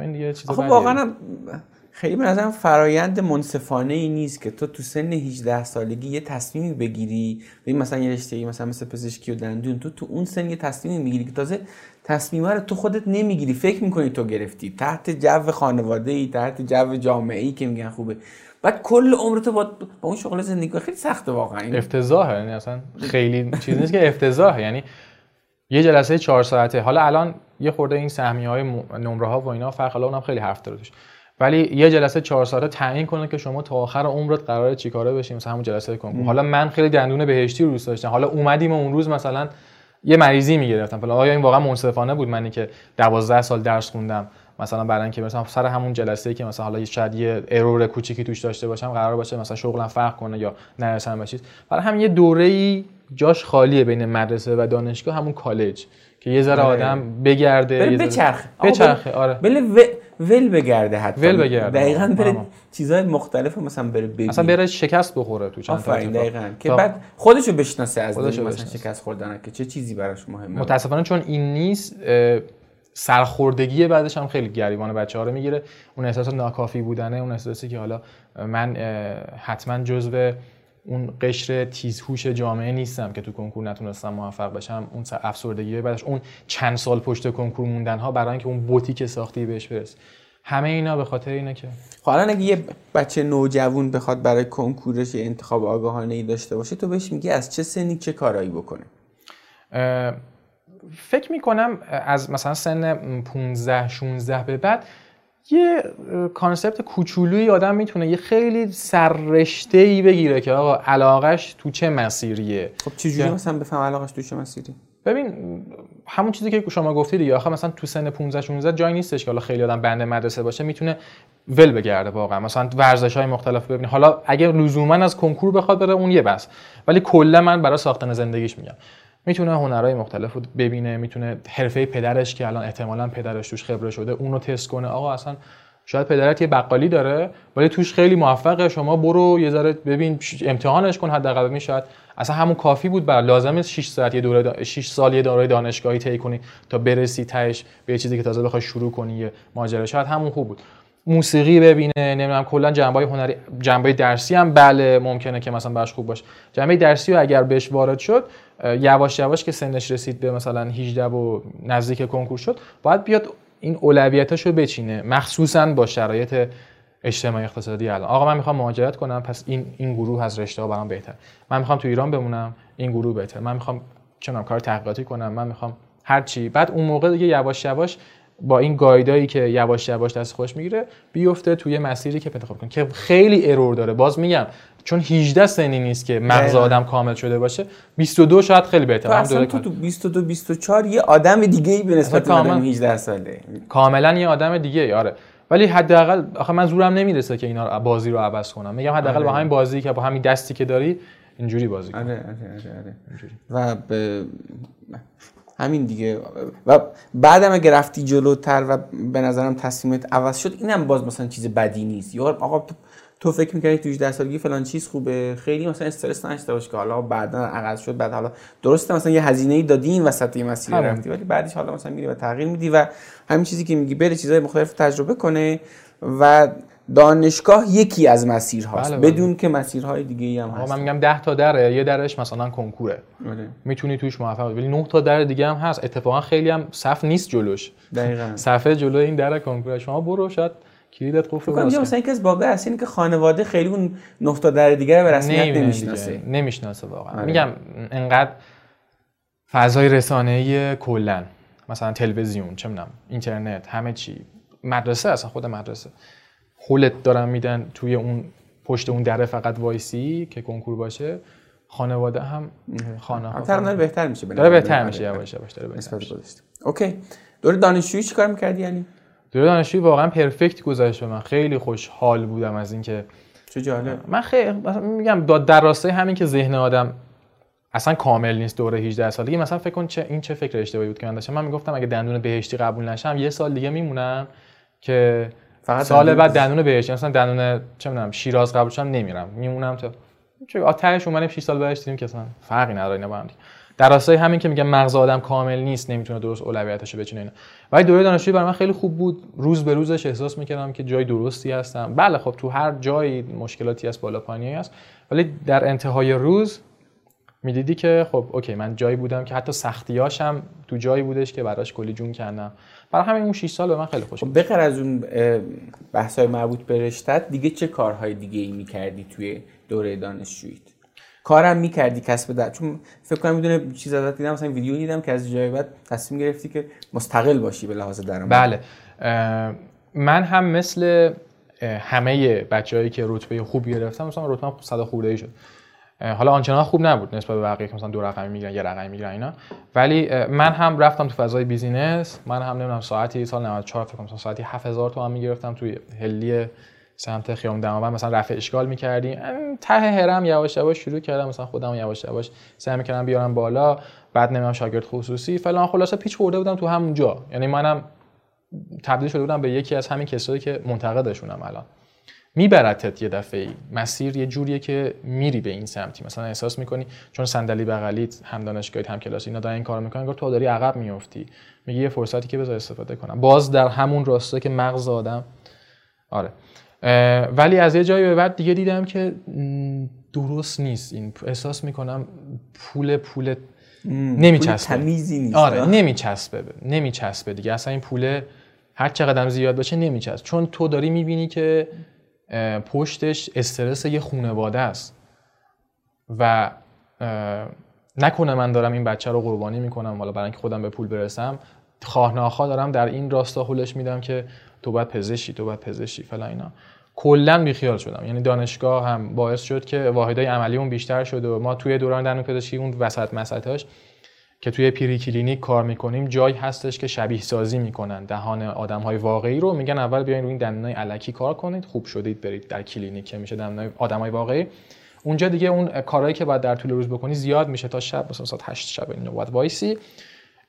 این دیگه چیز واقعا خیلی به نظرم فرایند منصفانه ای نیست که تو تو سن 18 سالگی یه تصمیمی بگیری. مثلا یه رشته مثلا مثل پزشکی و دندون تو تو اون سن یه تصمیمی می‌گیری که تازه تصمیم رو تو خودت نمی‌گیری. فکر می‌کنی تو گرفتی. تحت جو خانواده ای تحت جو جامعه ای که میگن خوبه. بعد کل عمرتو با, با اون شغل زندگی خیلی سخته واقعا. افتضاحه. یعنی اصلا خیلی چیز نیست که افتضاحه. یعنی یه جلسه چهار ساعته. حالا الان یه خورده این سهمیه های نمره ها و اینا فرق حالا اونم خیلی حرف داره توش. ولی یه جلسه چهار ساعته تعیین کنه که شما تا آخر عمرت قراره چیکاره بشیم. مثلا همون جلسه کنکور حالا من خیلی دندون بهشتی رو دوست داشتم. حالا اومدیم اون روز مثلا یه مریضی می‌گرفتم. فلان. آیا این واقعا منصفانه بود منی که 12 سال درس خوندم؟ مثلا برای اینکه مثلا سر همون جلسه ای که مثلا حالا شاید یه ارور کوچیکی توش داشته باشم قرار باشه مثلا شغلم فرق کنه یا نرسم به چیز. برای همین یه دوره ای جاش خالیه بین مدرسه و دانشگاه همون کالج. که یه ذره آره. آدم بگرده بره بچرخه. بچرخه. آره. بله ول بگرده حتی. ول بگرده. دقیقاً بره چیزای مختلف مثلا بره ببین مثلا بره شکست بخوره تو چند تا دقیقاً. که بعد خودشو بشناسه از مثلا شکست خوردن که چه چیزی براش مهمه. متاسفانه چون این نیست سرخوردگی بعدش هم خیلی گریبان بچه ها رو می‌گیره. اون احساس ناکافی بودنه اون احساسی که حالا من حتما جزو اون قشر تیزهوش جامعه نیستم که تو کنکور نتونستم موفق بشم. اون افسردگی بعدش اون چند سال پشت کنکور موندن ها برای اینکه اون بوتی که ساختی بهش برس همه اینا به خاطر اینه که حالا اگه یه بچه نوجوان بخواد برای کنکورش انتخاب آگاهانه ای داشته باشه تو بهش میگی از چه سنی چه کارایی بکنه؟ فکر می‌کنم از مثلا سن 15 16 به بعد یه کانسپت کوچولویی آدم می‌تونه یه خیلی سررشته ای بگیره که آقا علاقش تو چه مسیریه. خب چجوری مثلا بفهم علاقش تو چه مسیری؟ ببین همون چیزی که شما گفتید یا آخه مثلا تو سن 15 16 جایی نیستش که حالا خیلی آدم بنده مدرسه باشه می‌تونه ول بگرده واقعا. مثلا ورزش های مختلف ببینید حالا اگر لزوما از کنکور بخواد بره اون یه بس. ولی کلا من برای ساختن زندگیش میگم. می‌تونه هنرهای مختلف رو ببینه می‌تونه حرفه پدرش که الان احتمالا پدرش توش خبره شده اونو تست کنه. آقا اصلا شاید پدرت یه بقالی داره ولی توش خیلی موفقه. شما برو یه ذره ببین امتحانش کن حداقل. ببین شاید اصلا همون کافی بود. بر لازم 6 ساعت یه دوره 6 سال یه دوره دانشگاهی طی کنی تا برسی تهش به یه چیزی که تازه بخوای شروع کنی ماجرا. شاید همون خوب بود. موسیقی ببینه نمی‌دونم کلا جنبه هنری جنبه درسی هم بله ممکنه که مثلا باش خوب باشه. جنبه درسی رو اگر بهش وارد شد یواش یواش که سنش رسید به مثلا 18 و نزدیک کنکور شد باید بیاد این اولویتاشو بچینه مخصوصا با شرایط اجتماعی اقتصادی الان. آقا من می‌خوام مهاجرت کنم پس این این گروه از رشته ها برام بهتر. من می‌خوام تو ایران بمونم این گروه بهتر. من می‌خوام چنم کار تحقیقاتی کنم من می‌خوام هر چی. بعد اون موقع دیگه یواش یواش با این گایدایی که یواش یواش دست خوش می‌گیره بیفته توی مسیری که انتخاب کنه. که خیلی ارور داره. باز میگم چون 18 سنی نیست که مغز آدم کامل شده باشه 22 شاید خیلی بهتره. تو اصلا تو تو 22 24 یه آدم دیگه ای به نسبت آدم 18 ساله. کاملا یه آدم دیگه ای آره. ولی حداقل آخه من زورم نمی‌رسه که اینا بازی رو عوض کنم. میگم حداقل با آره. همین بازی که با همین دستی که داری اینجوری بازی کن. آره آره آره, آره. و به همین دیگه. و بعدم اگه رفتی جلوتر و به نظرم تصمیمت عوض شد اینم باز مثلا چیز بدی نیست. یا آقا تو فکر می‌کردی تو 18 سالگی فلان چیز خوبه؟ خیلی مثلا استرس نشته باش که حالا بعدا عوض شد بعد حالا درسته مثلا یه هزینه‌ای دادی این وسط یه مسیر رفتی ولی بعدش حالا مثلا میری و تغییر میدی و همین چیزی که میگی بره چیزای مختلف تجربه کنه و دانشگاه یکی از مسیرهاست بله, بله. بدون که مسیرهای دیگه ای هم هست. من میگم 10 تا دره یه درش مثلا کنکوره. بله. می‌تونی توش موفق ولی 9 تا در دیگه هم هست. اتفاقا خیلی هم صف نیست جلوش. دقیقاً. صفحه جلو این در کنکور شما برو شاید کلیدت قفل کنم مثلا اینکه از باقی هست اینه که خانواده خیلی اون نه تا در دیگه به رسمیت نمی‌شناسه. نمی‌شناسه واقعا. آره. میگم انقدر فضای رسانه‌ای کلا. مثلا تلویزیون چه می‌دونم اینترنت همه چی. مدرسه اصلا خود مدرسه. هولت دارن میدن توی اون پشت اون دره فقط وایسی که کنکور باشه خانواده هم خانه ها داره بهتر میشه داره بهتر میشه یواش یواش داره بهتر اوکی. دوره دانشجویی چیکار می‌کردی یعنی؟ دوره دانشجویی واقعا پرفکت گذشت من. خیلی خوشحال بودم از اینکه چه جالب. من خیلی میگم در راستای همین که ذهن آدم اصلا کامل نیست دوره 18 سالگی مثلا فکر کن چه این چه فکر اشتباهی بود که من داشتم. من می‌گفتم اگه دندون بهشتی قبول نشم یه سال دیگه میمونم که فقط سال بعد دندون بهشتی مثلا دندون چه می‌دونم شیراز قبول شم نمیرم. میمونم تا چه آتش اومدیم 6 سال بعدش دیدیم که اصلا فرقی نداره اینا با هم در راستای همین که میگم مغز آدم کامل نیست نمی‌تونه درست اولویتاشو بچینه اینا. ولی دوره دانشجویی برای من خیلی خوب بود. روز به روزش احساس می‌کردم که جای درستی هستم. بله خب تو هر جایی مشکلاتی هست بالا پایینی هست ولی در انتهای روز می‌دیدی که خب اوکی من جایی بودم که حتی سختیاشم تو جایی بودش که براش کلی جون کردم. برای همین اون 6 سال به من خیلی خوش خب بغیر از اون بحث‌های مربوط به رشتت دیگه چه کارهای دیگه ای می‌کردی توی دوره دانشجوییت؟ کارم می‌کردی کسب در چون فکر کنم می‌دونه چیز ازت دیدم مثلا ویدیو دیدم که از جای بعد تصمیم گرفتی که مستقل باشی به لحاظ درآمد. بله. من هم مثل همه بچههایی که رتبه خوب گرفتم مثلا رتبه 100 خورده ای شد. حالا آنچنان خوب نبود نسبت به بقیه که مثلا دو رقمی می‌گیرن یه رقمی می‌گیرن اینا. ولی من هم رفتم تو فضای بیزینس من هم نمی‌دونم ساعتی سال 94 فکر کنم ساعتی 7000 تومان می‌گرفتم توی هلی سمت خیام دماوند مثلا رفع اشکال می‌کردیم ته هرم یواش یواش شروع کردم مثلا خودم یواش یواش سعی می‌کردم بیارم بالا. بعد نمی‌دونم شاگرد خصوصی. فلان خلاصه پیچ خورده بودم تو همونجا یعنی منم تبدیل شده بودم به یکی از همین کسایی که منتقدشونم الان. میبرتت یه دفعه ای مسیر یه جوریه که میری به این سمتی. مثلا احساس می‌کنی چون صندلی بغلیت هم دانشگاهیت هم کلاسی اینا دارن این کارو می‌کنن انگار تو داری عقب میافتی. میگی یه فرصتی که بذار استفاده کنم. باز در همون راسته که مغز آدم. آره. ولی از یه جایی به بعد دیگه دیدم که درست نیست. این احساس می‌کنم پول پول نمیچسبه. تمیزی نیست. آره نمیچسبه نمیچسبه دیگه. اصلا این پول هر چقدر زیاد باشه نمیچسبه. چون تو داری می‌بینی که پشتش استرس یه خونواده است. و نکنه من دارم این بچه رو قربانی می‌کنم حالا برای اینکه خودم به پول برسم خواه ناخواه دارم در این راستا هولش میدم که تو باید پزشکی تو باید پزشکی فلان اینا. کلا بیخیال شدم. یعنی دانشگاه هم باعث شد که واحدهای عملی اون بیشتر شد و ما توی دوران دندون پزشکی اون وسط مسطاش که توی pre-clinic کار می‌کنیم جایی هستش که شبیه سازی می‌کنن. دهان آدم های واقعی رو میگن اول بیاین روی این دندونای الکی کار کنید. خوب شدید برید در کلینیک که میشه دندونای آدم های واقعی. اونجا دیگه اون کارهایی که باید در طول روز بکنی زیاد میشه تا شب مثلا ساعت 8 شب اینو باید وایسی.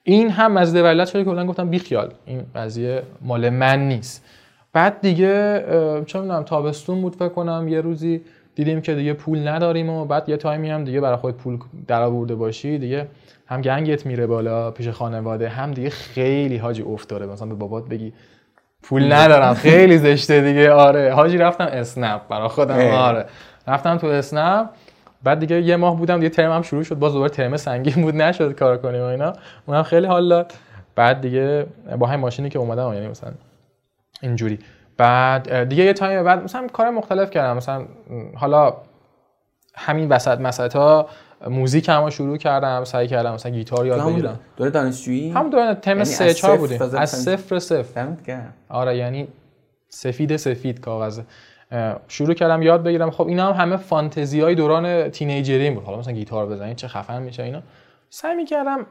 این هم از دولت شده که کلا گفتم بی خیال این قضیه مال من نیست. بعد دیگه چه می‌دونم تابستون بود فکر کنم یه روزی. دیدیم که دیگه پول نداریم و بعد یه تایمی هم دیگه برای خود پول درآورده باشی دیگه هم گنگت میره بالا پیش خانواده هم دیگه خیلی حاجی افتاره مثلا به بابات بگی پول ندارم خیلی زشته دیگه. آره. حاجی رفتم اسنپ برای خودم آره. رفتم تو اسنپ بعد دیگه یه ماه بودم دیگه ترم هم شروع شد. باز دوباره ترم سنگین بود نشد کار کنیم و اینا. اونم خیلی حال داد. بعد دیگه با همین ماشینی که اومدم یعنی مثلا اینجوری. بعد دیگه یه تایم بعد مثلا کار مختلف کردم. مثلا حالا همین وسط مسط ها موزیک هم شروع کردم سعی کردم مثلا گیتار یاد بگیرم. دوره دانشجویی؟ هم دوره تم یعنی 3 4 بودیم. از صفر صفر. آره یعنی سفید سفید کاغذ شروع کردم یاد بگیرم. خب اینا هم همه فانتزی های دوران تینیجری بود. حالا مثلا گیتار بزنید چه خفن میشه اینا. سعی می‌کردم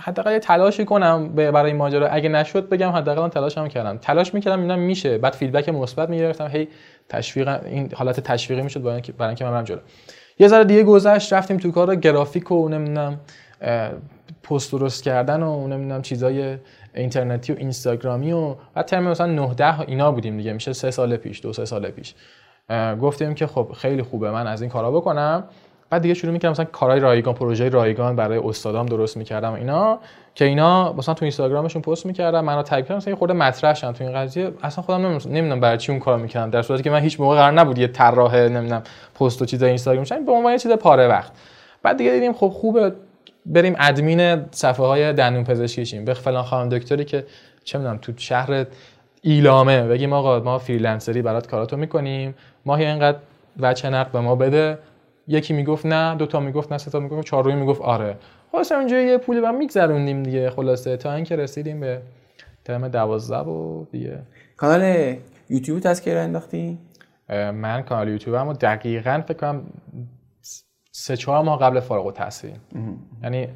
حداقل تلاشی کنم برای ماجرا. اگه نشد بگم حداقل تلاشم کردم. تلاش می‌کردم اینا میشه. بعد فیدبک مثبت می‌گرفتم. هی تشویق این حالت تشویقی می‌شد برای اینکه برای اینکه من برم جلو. یه ذره دیگه گذشت رفتیم تو کار گرافیک و نمی‌دونم پست درست کردن و نمی‌دونم چیزای اینترنتی و اینستاگرامی و بعد ترم مثلا 9 10 اینا بودیم دیگه. میشه سه سال پیش دو سه سال پیش. گفتیم که خب خیلی خوبه من از این کارا بکنم. بعد دیگه شروع می‌کردم مثلا کارهای رایگان پروژه رایگان برای استادام درست می‌کردم اینا که اینا مثلا تو اینستاگرامشون پست می‌کردم منو تگ کردم مثلا یه خورده مطرح شدن تو این قضیه. اصلا خودم نمی‌دونم برای چی اون کارو می‌کردم در صورتی که من هیچ موقع قرار نبود یه طراح نمی‌دونم پست و چیزای اینستاگرام شدم به عنوان یه چیز پاره وقت. بعد دیگه دیدیم خب خوبه بریم ادمین صفحه های دندون پزشکی شیم. به فلان خانم دکتری که چه می‌دونم تو شهر ایلامه بگیم آقا ما فریلنسری برات کاراتو می‌کنیم ماهی اینقدر وچه نقد به ما بده. یکی می‌گفت نه دو تا می‌گفت نه سه تا می‌گفت چهارمی می‌گفت آره. خلاص اونجا یه پولی با میگذروندیم دیگه. خلاصه تا اینکه رسیدیم به ترم 12 و دیگه. کانال یوتیوب از کی انداختی؟ من کانال یوتیوبمو دقیقا فکر کنم سه چهار ماه قبل فارغ التحصیل. یعنی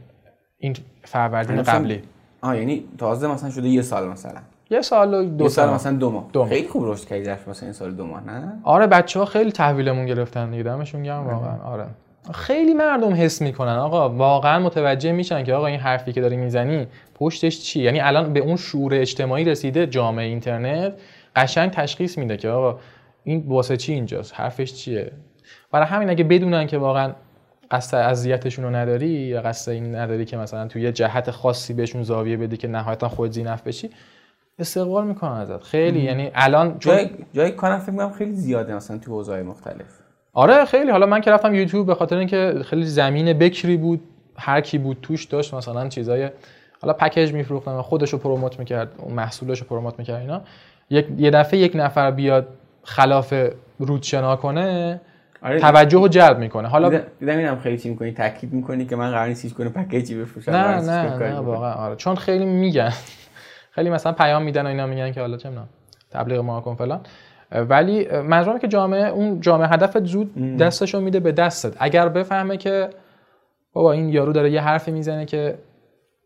این فروردین قبلی. آه یعنی تازه مثلا شده یه سال مثلا. یه سال و دو سال مثلا دو ماه. دو. خیلی خوب رشد کردی ظرف مثلا این سال دو ماه نه؟ آره بچه ها خیلی تحویلمون گرفتن دیگه دمشون گرم واقعا آره. خیلی مردم حس می‌کنن. آقا واقعا متوجه میشن که آقا این حرفی که داری می‌زنی پشتش چی؟ یعنی الان به اون شعور اجتماعی رسیده جامعه اینترنت قشنگ تشخیص میده که آقا این واسه چی اینجاست؟ حرفش چیه؟ برای همین اگه بدونن که واقعا قصد اذیتشون رو نداری یا قصد این نداری که مثلا توی یه جهت خاصی بهشون زاویه بدی که نهایتا خود زینف بشی استقبال می‌کنن ازت. خیلی یعنی الان چون جای جای کارم فکر می‌کنم خیلی زیاده مثلا تو حوزه‌های مختلف. آره خیلی. حالا من که رفتم یوتیوب به خاطر اینکه خیلی زمین بکری بود هر کی بود توش داشت مثلا چیزای حالا پکیج میفروختن خودش رو پروموت می‌کرد اون محصولش رو پروموت می‌کرد اینا. یک یه دفعه یک نفر بیاد خلاف رودشنا کنه آره. توجه رو جلب می‌کنه. حالا دیدم اینم خیلی چی می‌کنی تاکید می‌کنی که من قرار نیست هیچ کنه پکیجی بفروشم نه نه نه. واقعا. آره. چون خیلی میگن. خیلی مثلا پیام میدن و اینا میگن که حالا چه تبلیغ ما کن فلان. ولی منظورم که جامعه اون جامعه هدف زود دستشو میده به دستت. اگر بفهمه که بابا این یارو داره یه حرفی می‌زنه که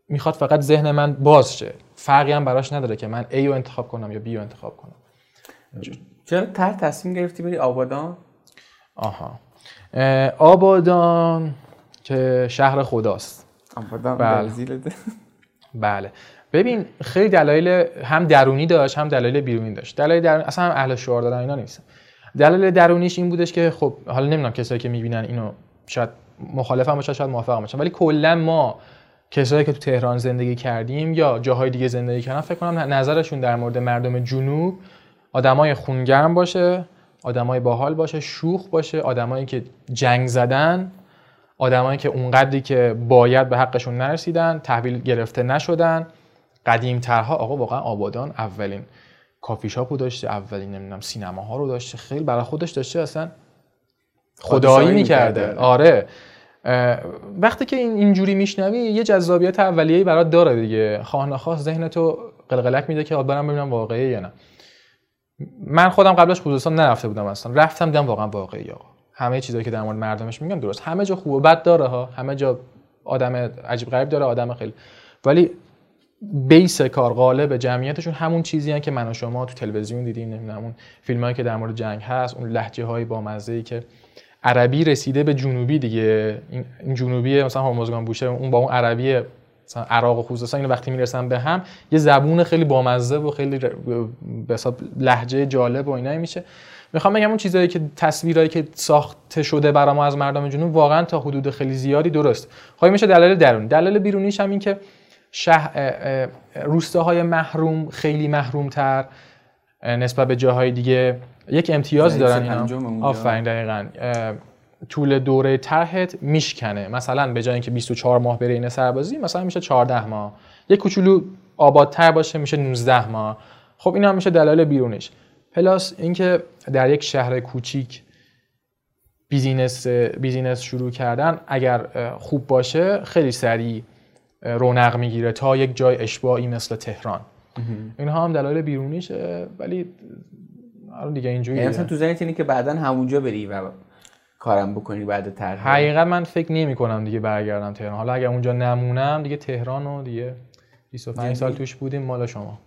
می‌خواد فقط ذهن من باز شه فرقی هم براش نداره که من A رو انتخاب کنم یا B رو انتخاب کنم. چرا تر تصمیم گرفتی بری آبادان؟ آها. اه، آبادان که شهر خداست. آبادان بله. بله. ببین خیلی دلایل هم درونی داشت هم دلایل بیرونی داشت. دلایل درونی اصلا هم اهل شعار دادن اینا نیستن. دلایل درونیش این بودش که خب حالا نمی‌دونم کسایی که می‌بینن اینو شاید مخالفم باشن شاید موافق باشن. ولی کلا ما کسایی که تو تهران زندگی کردیم یا جاهای دیگه زندگی کردن فکر کنم نظرشون در مورد مردم جنوب آدمای خونگرم باشه آدمای باحال باشه شوخ باشه. آدمایی که جنگ زدن آدمایی که اونقدری که باید به حقشون نرسیدن تحویل گرفته نشدن. قدیم ترها آقا واقعا آبادان اولین کافی شاپ رو داشته اولین نمی‌دونم سینماها رو داشته. خیلی برای خودش داشته اصلا خدایی می‌کرده. آره. وقتی که این اینجوری میشنوی یه جذابیت اولیه‌ای برات داره دیگه. خواه نخواه ذهن تو قلقلک میده که آب برم ببینم واقعیه یا نه. من خودم قبلش خوزستان نرفته بودم اصلا. رفتم دیدم واقعا واقعی آقا. همه چیزایی که در مورد مردمش میگن درست. همه جا خوب و بد داره ها. همه جا آدم عجیب غریب داره آدم خیلی. ولی بیس کار قالب جمعیتشون همون چیزی که من و شما تو تلویزیون دیدیم نمی‌دونم اون فیلمایی که در مورد جنگ هست اون لهجه های با ای که عربی رسیده به جنوبی دیگه. این- جنوبی مثلا هرمزگان بوشه اون با اون عربی مثلا عراق و خوزستان اینو وقتی می‌رسن به هم یه زبون خیلی بامزه و خیلی به حساب لهجه جالب و اینا میشه. می‌خوام بگم اون چیزایی که تصویرایی که ساخته شده برای ما از مردم جنوب واقعا تا حدود خیلی زیادی درست. خواهی میشه دلیل درونی. دلیل بیرونیش هم این که شه... اه، اه، روستاهای محروم خیلی محرومتر نسبت به جاهای دیگه. یک امتیاز ضریب دارن اینا. آفرین دقیقاً. طول دوره طرحت میشکنه. مثلا به جای اینکه 24 ماه بره این سربازی مثلا میشه 14 ماه. یک کوچولو آبادتر باشه میشه 19 ماه. خب اینا هم میشه دلایل بیرونش. plus اینکه در یک شهر کوچیک business business شروع کردن اگر خوب باشه خیلی سریع رونق می‌گیره تا یک جای اشباعی مثل تهران. اینها هم دلایل بیرونیشه ولی آره دیگه اینجوری یعنی مثلا تو ذهنت اینه که بعدا همونجا بری و کارم بکنی بعد طرح حقیقت من فکر نمی کنم دیگه برگردم تهران. حالا اگر اونجا نمونم دیگه تهران و دیگه 25 سال توش بودیم مال شما.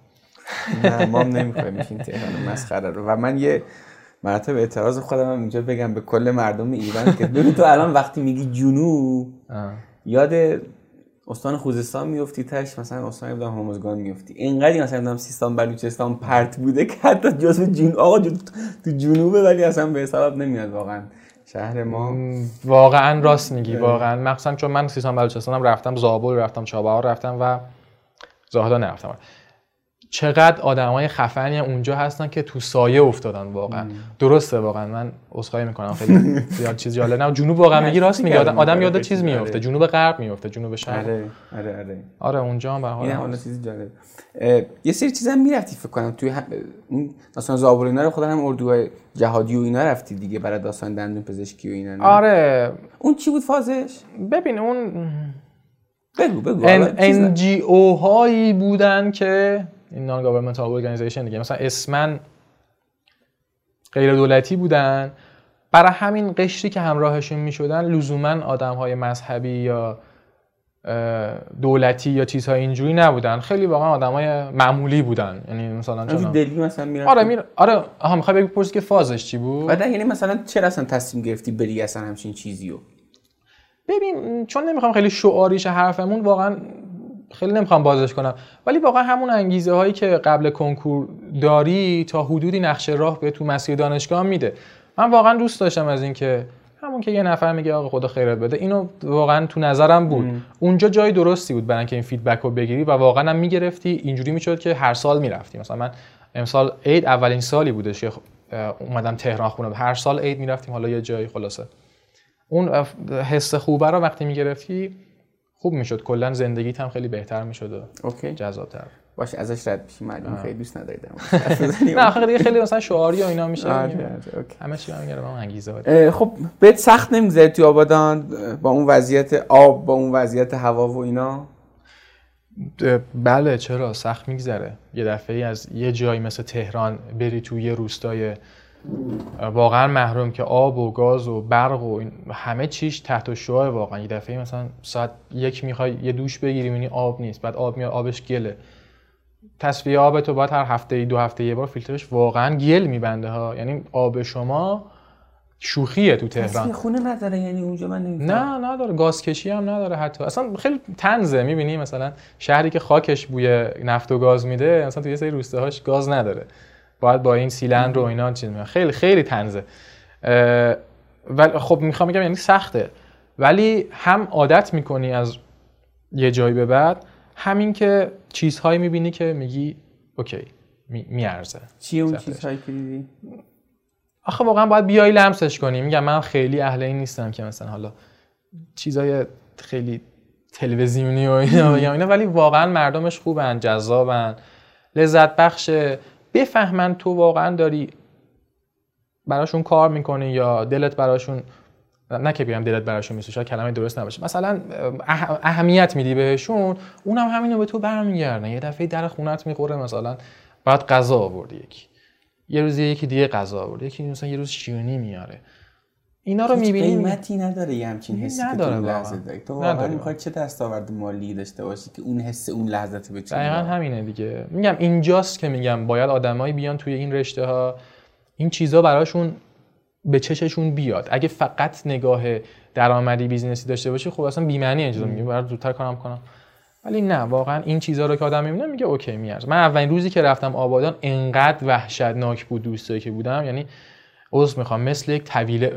نه ما نمی‌خوایم این تهران مسخره رو. و من یه مرتب اعتراض خودم هم اینجا بگم به کل مردم ایران که ببین تو الان وقتی میگی جنوب. یاد استان خوزستان میفتی تاش مثلا استان ابراهیم هرمزگان میفتی اینقدر مثلا نمی‌دونم سیستان بلوچستان پرت بوده که حتی جزو جنوب آقا جو- تو جنوبه ولی اصلا به حساب نمیاد واقعا. شهر ما. واقعا راست میگی واقعا. مخصوصا چون من سیستان بلوچستانم رفتم زابل رفتم چابهار رفتم و زاهدا نرفتم. چقدر آدمای خفنی اونجا هستن که تو سایه افتادن واقعا. درسته واقعا. من عذرخواهی می‌کنم. خیلی زیاد چیز جالب نه جنوب واقعا میگی راست میگی. آدم, آدم یاد چیز میفته جنوب غرب میفته جنوب شرق. آره. آره آره. آره اونجا هم به هم حال چیزی جالب. یه سری چیزا هم می‌رفتی فکر کنم. توی هم... مثلا زابل اینا رو خودم هم اردوهای جهادی و اینا رفتی دیگه برای داستان دندون پزشکی و اینا؟ آره. اون چی بود فازش؟ ببین اون بگو بگو. چیز نه. NGO هایی بودن که این non-governmental organization دیگه. مثلا اسمن غیر دولتی بودن. برای همین قشری که همراهشون می‌شدن لزوما آدم های مذهبی یا دولتی یا چیزهای اینجوری نبودن. خیلی واقعا آدمای معمولی بودن. یعنی مثلا چون دلی مثلا می‌رفت آره میر... آره. آها می‌خوای بپرسی که فازش چی بود؟ بعد یعنی مثلا چرا اصلا تصمیم گرفتی بری اصلا همچین چیزیو؟ ببین چون نمی‌خوام خیلی شعاریش حرفمون واقعا خیلی نمی‌خوام بازش کنم. ولی واقعا همون انگیزه هایی که قبل کنکور داری تا حدودی نقشه راه به تو مسیر دانشگاه میده. من واقعا دوست داشتم از اینکه همون که یه نفر میگه آقا خدا خیرت بده اینو واقعا تو نظرم بود. اونجا جای درستی بود برای اینکه این feedback رو بگیری و واقعا هم می‌گرفتی اینجوری می‌شد که هر سال می‌رفتی. مثلا من امسال عید اولین سالی بودش که اومدم تهران خونه. هر سال عید می‌رفتیم حالا یه جایی خلاصه. اون حس خوبه رو وقتی می‌گرفتی خوب می‌شد. کلا زندگیت هم خیلی بهتر می‌شد و okay. جذابتر باش ازش رد بشی معلوم خیلی دوست نداری نه آخه دیگه خیلی مثلا شعاری و اینا میشه. آره، آره، همه چی هم میگره انگیزه خب بهت سخت نمیگذره توی آبادان با اون وضعیت آب با اون وضعیت هوا و اینا؟ بله چرا؟ سخت میگذره. یه دفعه از یه جایی مثل تهران بری توی یه روستای واقعا محروم که آب و گاز و برق و همه چیش تحت شعاع واقعا. یه دفعه مثلا ساعت یک می‌خوای یه دوش بگیری می‌بینی آب نیست بعد آب میاد آبش گله. تصفیه آب تو باید هر هفته ای دو هفته یه بار فیلترش واقعا گل میبنده ها. یعنی آب شما شوخیه تو تهران. خونه نداره یعنی اونجا من نه نداره. گاز کشی هم نداره حتی. اصلا خیلی تنزه می‌بینی مثلا شهری که خاکش بوی نفت و گاز میده مثلا تو یه سری روستاهاش گاز نداره. باید با این سیلندر رو اینا چیز خیلی خیلی تنزه. ولی خب می‌خوام بگم یعنی سخته. ولی هم عادت می‌کنی از یه جایی به بعد همین که چیزهایی می‌بینی که میگی اوکی میارزه. چی اون چیزهایی که دیدی؟ آخه واقعا باید بیای لمسش کنی. میگم من خیلی اهل این نیستم که مثلا حالا چیزای خیلی تلویزیونی و اینا بگم اینا ولی واقعا مردمش خوبن جذابن. لذت بخشه بفهمن تو واقعا داری براشون کار می‌کنی یا دلت براشون نه که بگم دلت براشون میسوزه کلمه درست نباشه. مثلا اهمیت میدی بهشون اونم همینو به تو برمیگردن. یه دفعه در خونت می‌خوره مثلا بعد غذا آوردی یکی. یه روز یکی دیگه غذا آورد. یکی مثلا یه روز شیرینی میاره. اینا رو می‌بینی؟ قیمتی نداره یه همچین حسی نداره که تو لحظه داری. تو واقعا می‌خوای چه دستاورد مالی داشته باشی که اون حس اون لحظت بتونی دقیقا همینه دیگه. میگم اینجاست که میگم باید آدمایی بیان توی این رشته ها این چیزا براشون به چششون بیاد. اگه فقط نگاه درآمدی business ی داشته باشی خب اصلا بی‌معنی اینجا میگم. برای زودتر کارم کنم. ولی نه واقعا این چیزها رو که آدم می‌بینه میگه okay می‌ارزه من اولین روزی که رفتم آبادان انقدر وحشتناک بود روستایی که بودم. یعنی عذر می‌خوام. مثل یک طویله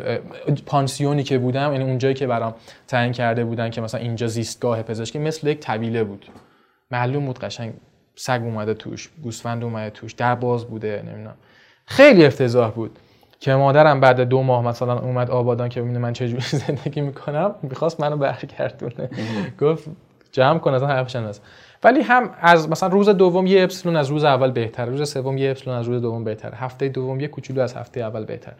پانسیونی که بودم یعنی اونجایی که برام تعیین کرده بودن که مثلا اینجا زیستگاه پزشکی مثل یک طویله بود. معلوم بود قشنگ سگ اومده توش گوسفند اومده توش در باز بوده نمی‌دونم. خیلی افتضاح بود که مادرم بعد دو ماه مثلا اومد آبادان که ببینه من چجوری زندگی می‌کنم می‌خواست منو برگردونه. گفت جمع کن اصلا حرفش ولی هم از مثلا روز دوم یه اپسیلون از روز اول بهتره روز سوم یه اپسیلون از روز دوم بهتره هفته دوم یه کوچولو از هفته اول بهتره.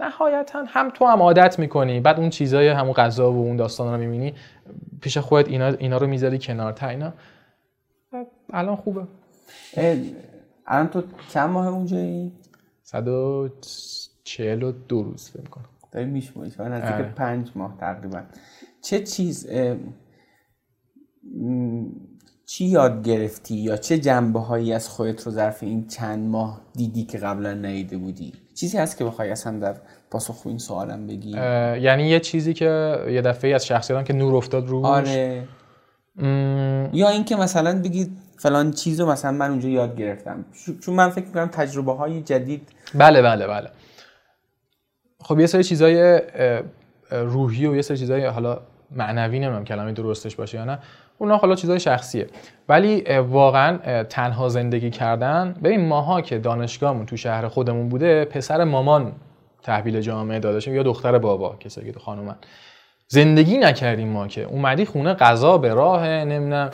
نهایتا هم تو هم عادت می‌کنی بعد اون چیزای همون غذا و اون داستان رو می‌بینی پیش خودت اینا اینا رو می‌ذاری کنار تا اینا؟ الان خوبه. الان تو چند ماه اونجایی؟ 142 روز فکر کنم داری میشمونی نزدیک آره. پنج ماه تقریبا. چه چیز چی یاد گرفتی یا چه جنبه هایی از خودت رو ظرف این چند ماه دیدی که قبلا ندیده بودی؟ چیزی هست که بخوای اصلا در پاسخ این سوالم بگی. یعنی یه چیزی که یه دفعه از شخصیتم که نور افتاد روش؟ آره. م... یا اینکه مثلا بگید فلان چیزو مثلا من اونجا یاد گرفتم. چون من فکر می‌کنم تجربه های جدید بله بله بله. خب یه سری چیزای روحی و یه سری چیزای حالا معنوی نمی‌دونم کلمه درستش باشه یا نه. اونا حالا چیزای شخصیه. ولی واقعا تنها زندگی کردن ببین ماها که دانشگاهمون تو شهر خودمون بوده پسر مامان تحویل جامعه داده یا دختر بابا کسایی که تو خانومن. زندگی نکردیم ما که. اومدی خونه غذا به راه نمی‌دونم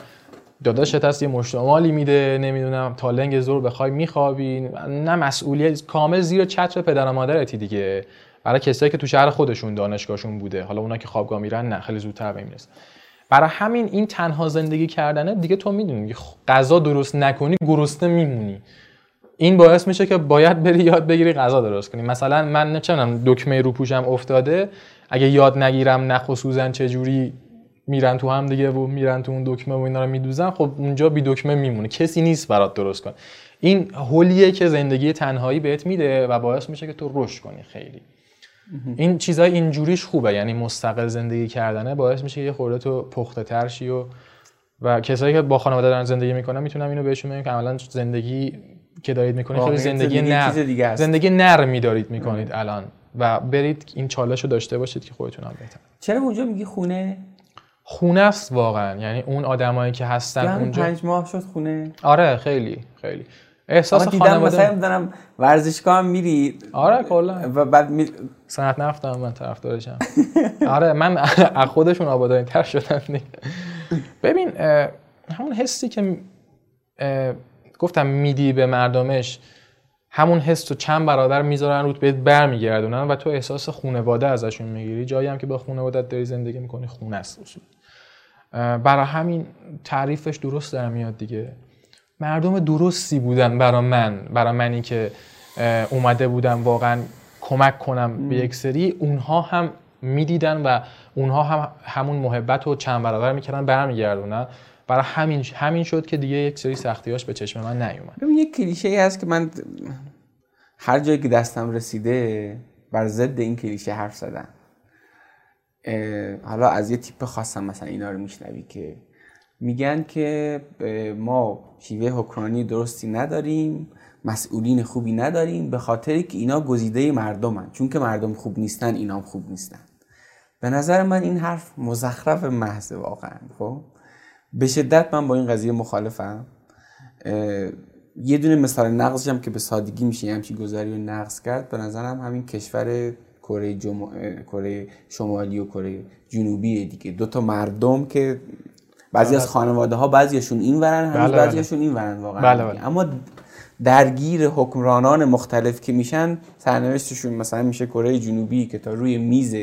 داداشت هست یه مشتمالی میده نمی‌دونم تا لنگ زور بخوای میخوابی. نه مسئولیت کامل زیر چتر پدر و مادرتی دیگه. برای کسایی که تو شهر خودشون دانشگاهشون بوده. حالا اونا که خوابگاه میرن نه خیلی زودتر به برای همین این تنها زندگی کردنه دیگه تو می‌دونی. غذا درست نکنی گرسنه میمونی. این باعث میشه که باید بری یاد بگیری غذا درست کنی. مثلا من نمی‌دونم دکمه رو پوشم افتاده اگه یاد نگیرم نخ و سوزن چجوری میرن تو هم دیگه و میرن تو اون دکمه و اینا رو میدوزن خب اونجا بی دکمه میمونه. کسی نیست برات درست کن این هولیه که زندگی تنهایی بهت میده و باعث میشه که تو رشد کنی خیلی. این چیزای اینجوریش خوبه یعنی مستقل زندگی کردنه باعث میشه یه خورده تو پخته تر شی و و کسایی که با خانواده دارن زندگی می‌کنن می‌تونم اینو بهشون بگم که عملا زندگی که دارید می‌کنید خیلی زندگی نر زندگی نرمی دارید می‌کنید الان و برید این چالش رو داشته باشید که خودتون هم بهتر. چرا اونجا میگی خونه؟ خونه است واقعا. یعنی اون آدمایی که هستن اونجا پنج ماه شد خونه؟ آره خیلی خیلی. احساس دیدم مثلا می‌دونم ورزشگاه هم میری. آره کلا. و بعد می... صنعت نفتم من طرفدارشم. آره من از خودشون آبادانی تر دیگه. ببین همون حسی که گفتم میدی به مردمش همون حس رو چند برابر می‌ذارن روت بهت برمیگردونن و تو احساس خونواده ازشون می‌گیری. جایی هم که با خونوادت داری زندگی می‌کنی خونه است برای همین تعریفش درست در میاد دیگه. مردم درستی بودن برا من برا منی که اومده بودم واقعا کمک کنم به یک سری. اونها هم می‌دیدن و اونها هم همون محبت رو چند برابر می‌کردن برمیگردونن برای همین همین شد که دیگه یک سری سختیاش به چشم من نیومد. ببین یک کلیشه ای هست که من هر جایی که دستم رسیده بر ضد این کلیشه حرف زدم. حالا از یه تیپ خاصم مثلا اینا رو میشنوی که میگن که ما شیوه حکمرانی درستی نداریم مسئولین خوبی نداریم به خاطر که اینا گزیده مردمن. چون که مردم خوب نیستن اینا هم خوب نیستن. به نظر من این حرف مزخرف محض واقعا خب؟ به شدت من با این قضیه مخالفم. یه دونه مثال نقضش هم که به سادگی میشه یه همچین گذاری رو نقض کرد. به نظرم همین کشور کره جم... شمالی و کره جنوبی دیگه. دو تا مردم که بعضی از خانواده ها بعضیشون این ورن هنوز بله، بله. بعضیشون این ورن واقعا بله،. بله. اما درگیر حکمرانان مختلف که میشن سرنوشتشون مثلا میشه کره جنوبی که تا روی میز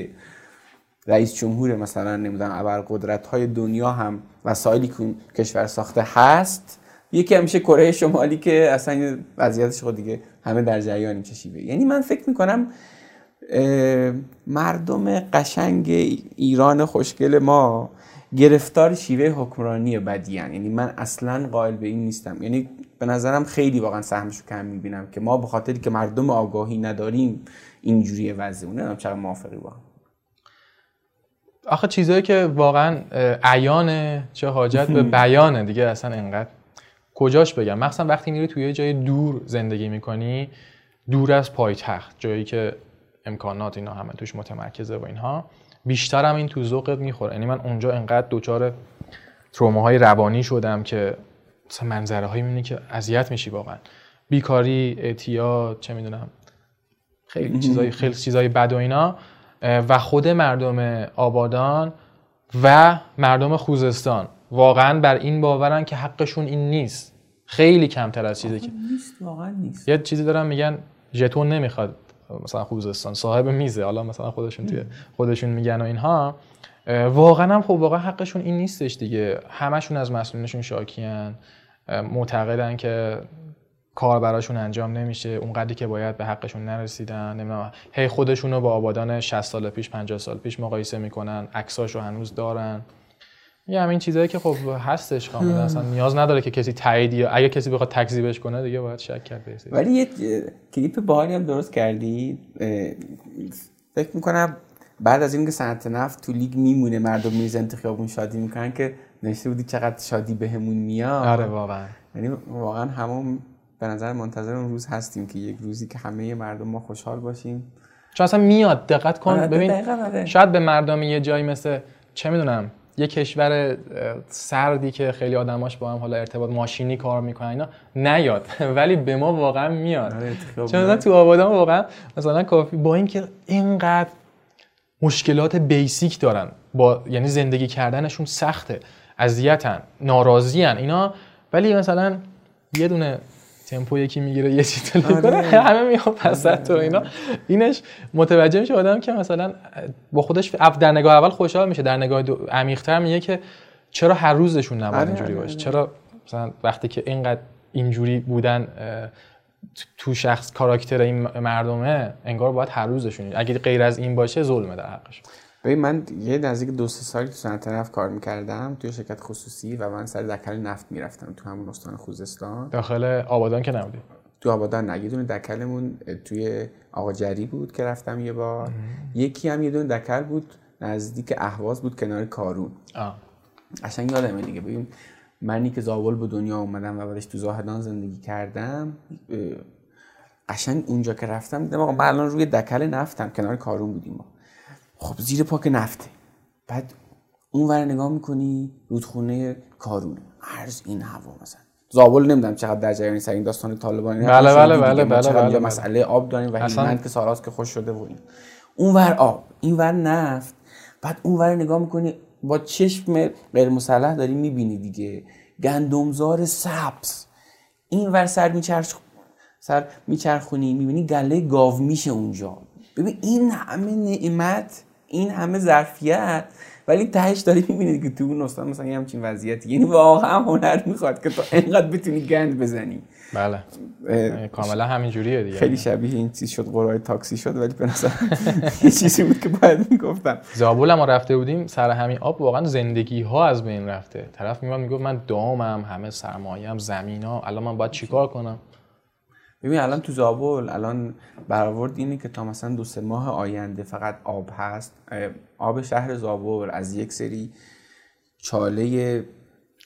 رئیس جمهور مثلا نمی‌دونم ابرقدرت های دنیا هم وسایلی که اون کشور ساخته هست یکی همیشه کره شمالی که اصلا وضعیتش خود دیگه همه در جریان چه شیوه یعنی من فکر می‌کنم مردم قشنگ ایران خوشگل ما گرفتار شیوه حکمرانی بدی هن. یعنی من اصلا قائل به این نیستم. یعنی به نظرم خیلی واقعا سهمشو کم می‌بینم که ما به خاطری که مردم آگاهی نداریم اینجوری وضع اونه نمی‌دونم چقدر موافقی با. آخه چیزایی که واقعا عیانه چه حاجت به بیانه دیگه اصلا انقدر. کجاش بگم؟ مخصوصا وقتی میری توی یه جای دور زندگی می‌کنی دور از پایتخت جایی که امکانات اینا همه توش متمرکزه و اینها. بیشتر هم این تو ذوقت می‌خوره. یعنی من اونجا انقدر دچار تروماهای روانی شدم که مثلا منظره هایی می‌بینی که اذیت میشی واقعا. بیکاری اعتیاد چه می‌دونم خیلی چیزای خیلی چیزای بد و اینا و خود مردم آبادان و مردم خوزستان واقعا بر این باورن که حقشون این نیست. خیلی کمتر از چیزی که نیست واقعا نیست. یه چیزی دارن میگن ژتون نمی‌خواد. مثلا خوزستان صاحب میزه. حالا مثلا خودشون توی خودشون میگن و اینها. واقعا هم خب واقعا حقشون این نیستش دیگه. همشون از مسئولینشون شاکیان. معتقدن که کار براشون انجام نمیشه. اونقدری که باید به حقشون نرسیدن. نمی‌دونم. هی خودشونو با آبادان 60 سال پیش 50 سال پیش مقایسه می‌کنن. عکساشو هنوز دارن. یه همین چیزایی که خب هستش کاملا اصلا نیاز نداره که کسی تایید یا اگه کسی بخواد تکذیبش کنه دیگه باید شک کرد بهش ولی یه کلیپ باحالی هم درست کردی. فکر می‌کنم بعد از اینکه صنعت نفت تو لیگ میمونه مردم میرزن تو خیابون شادی می‌کنن که نوشته بودی چقدر شادی بهمون میاد. آره واقعا. یعنی واقعا همون به نظر منتظر اون روز هستیم که یک روزی که همه مردم ما خوشحال باشیم. چون اصلا میاد دقت کن. آره، ببین آره. شاید به مردم یه جایی مثل چه می‌دونم یه کشور سردی که خیلی آدماش با هم حالا ارتباط ماشینی کار می‌کنن اینا نیاد. ولی به ما واقعا میاد. آره،. چون تو آبادان واقعا مثلا کافی با اینکه اینقدر مشکلات بیسیک دارن با یعنی زندگی کردنشون سخته اذیتن ناراضیان اینا. ولی مثلا یه دونه تمپو یکی می‌گیره یه چیز آره. کنه همه میان وسط تو اینا اینش متوجه میشه آدم که مثلا با خودش در نگاه اول خوشحال میشه در نگاه عمیق‌تر میگه که چرا هر روزشون نباید آره، اینجوری آره، باشه آره. چرا مثلا وقتی که اینقدر اینجوری بودن تو شخص کاراکتر این مردمه انگار باید هر روزشون اگه غیر از این باشه ظلمه در حقش ببین من یه نزدیک دو سه سالی تو صنعت نفت کار می‌کردم توی شرکت خصوصی و من سر دکل نفت می‌رفتم تو همون استان خوزستان. داخل آبادان که نبودی؟ تو آبادان نه یه دونه دکلمون توی آقا جری بود که رفتم یه بار. یکی هم یه دونه دکل بود نزدیک اهواز بود کنار کارون. آه. قشنگ یادمه دیگه. ببین منی که زابل به دنیا اومدم و بعدش تو زاهدان زندگی کردم قشنگ اونجا که رفتم دیدم آقا من الان روی دکل نفتم کنار کارون بودیم ما. خب زیر پاک نفته. بعد اون ور نگاه می‌کنی رودخونه کارونه عرض این هوا مثلا. زابل نمی‌دونم چقدر در جریان سر این داستان طالبانی بله، بله، بله، بله، بله، بله. مسئله آب داریم و هلمند که سالاست که خوش شده و این اون ور آب این ور نفت. بعد اون ور نگاه می‌کنی با چشم غیر مسلح داری می‌بینی دیگه. گندمزار سبز. این ور سر میچرخ سر میچرخونی می‌بینی گله گاو میشه اونجا. ببین این همه نعمت این همه ظرفیت. ولی تهش داری می‌بینی که تو اون استان مثلا یه همچین وضعیتی یعنی واقعا هنر می‌خواد که تو انقدر بتونی گند بزنی. بله. کاملا همین جوریه دیگه. خیلی شبیه این چیز شد قرای تاکسی شد ولی به نظر یه چیزی بود که باید می‌گفتم. زابل هم ما رفته بودیم سر همین آب واقعا زندگی ها از بین رفته. طرف میاد می‌گفت من دامم همه سرمایه‌ام زمینا الان من باید چیکار کنم؟ ببین الان تو زابل الان برآورد اینه که تا مثلا دو سه ماه آینده فقط آب هست. آب شهر زابل از یک سری چاله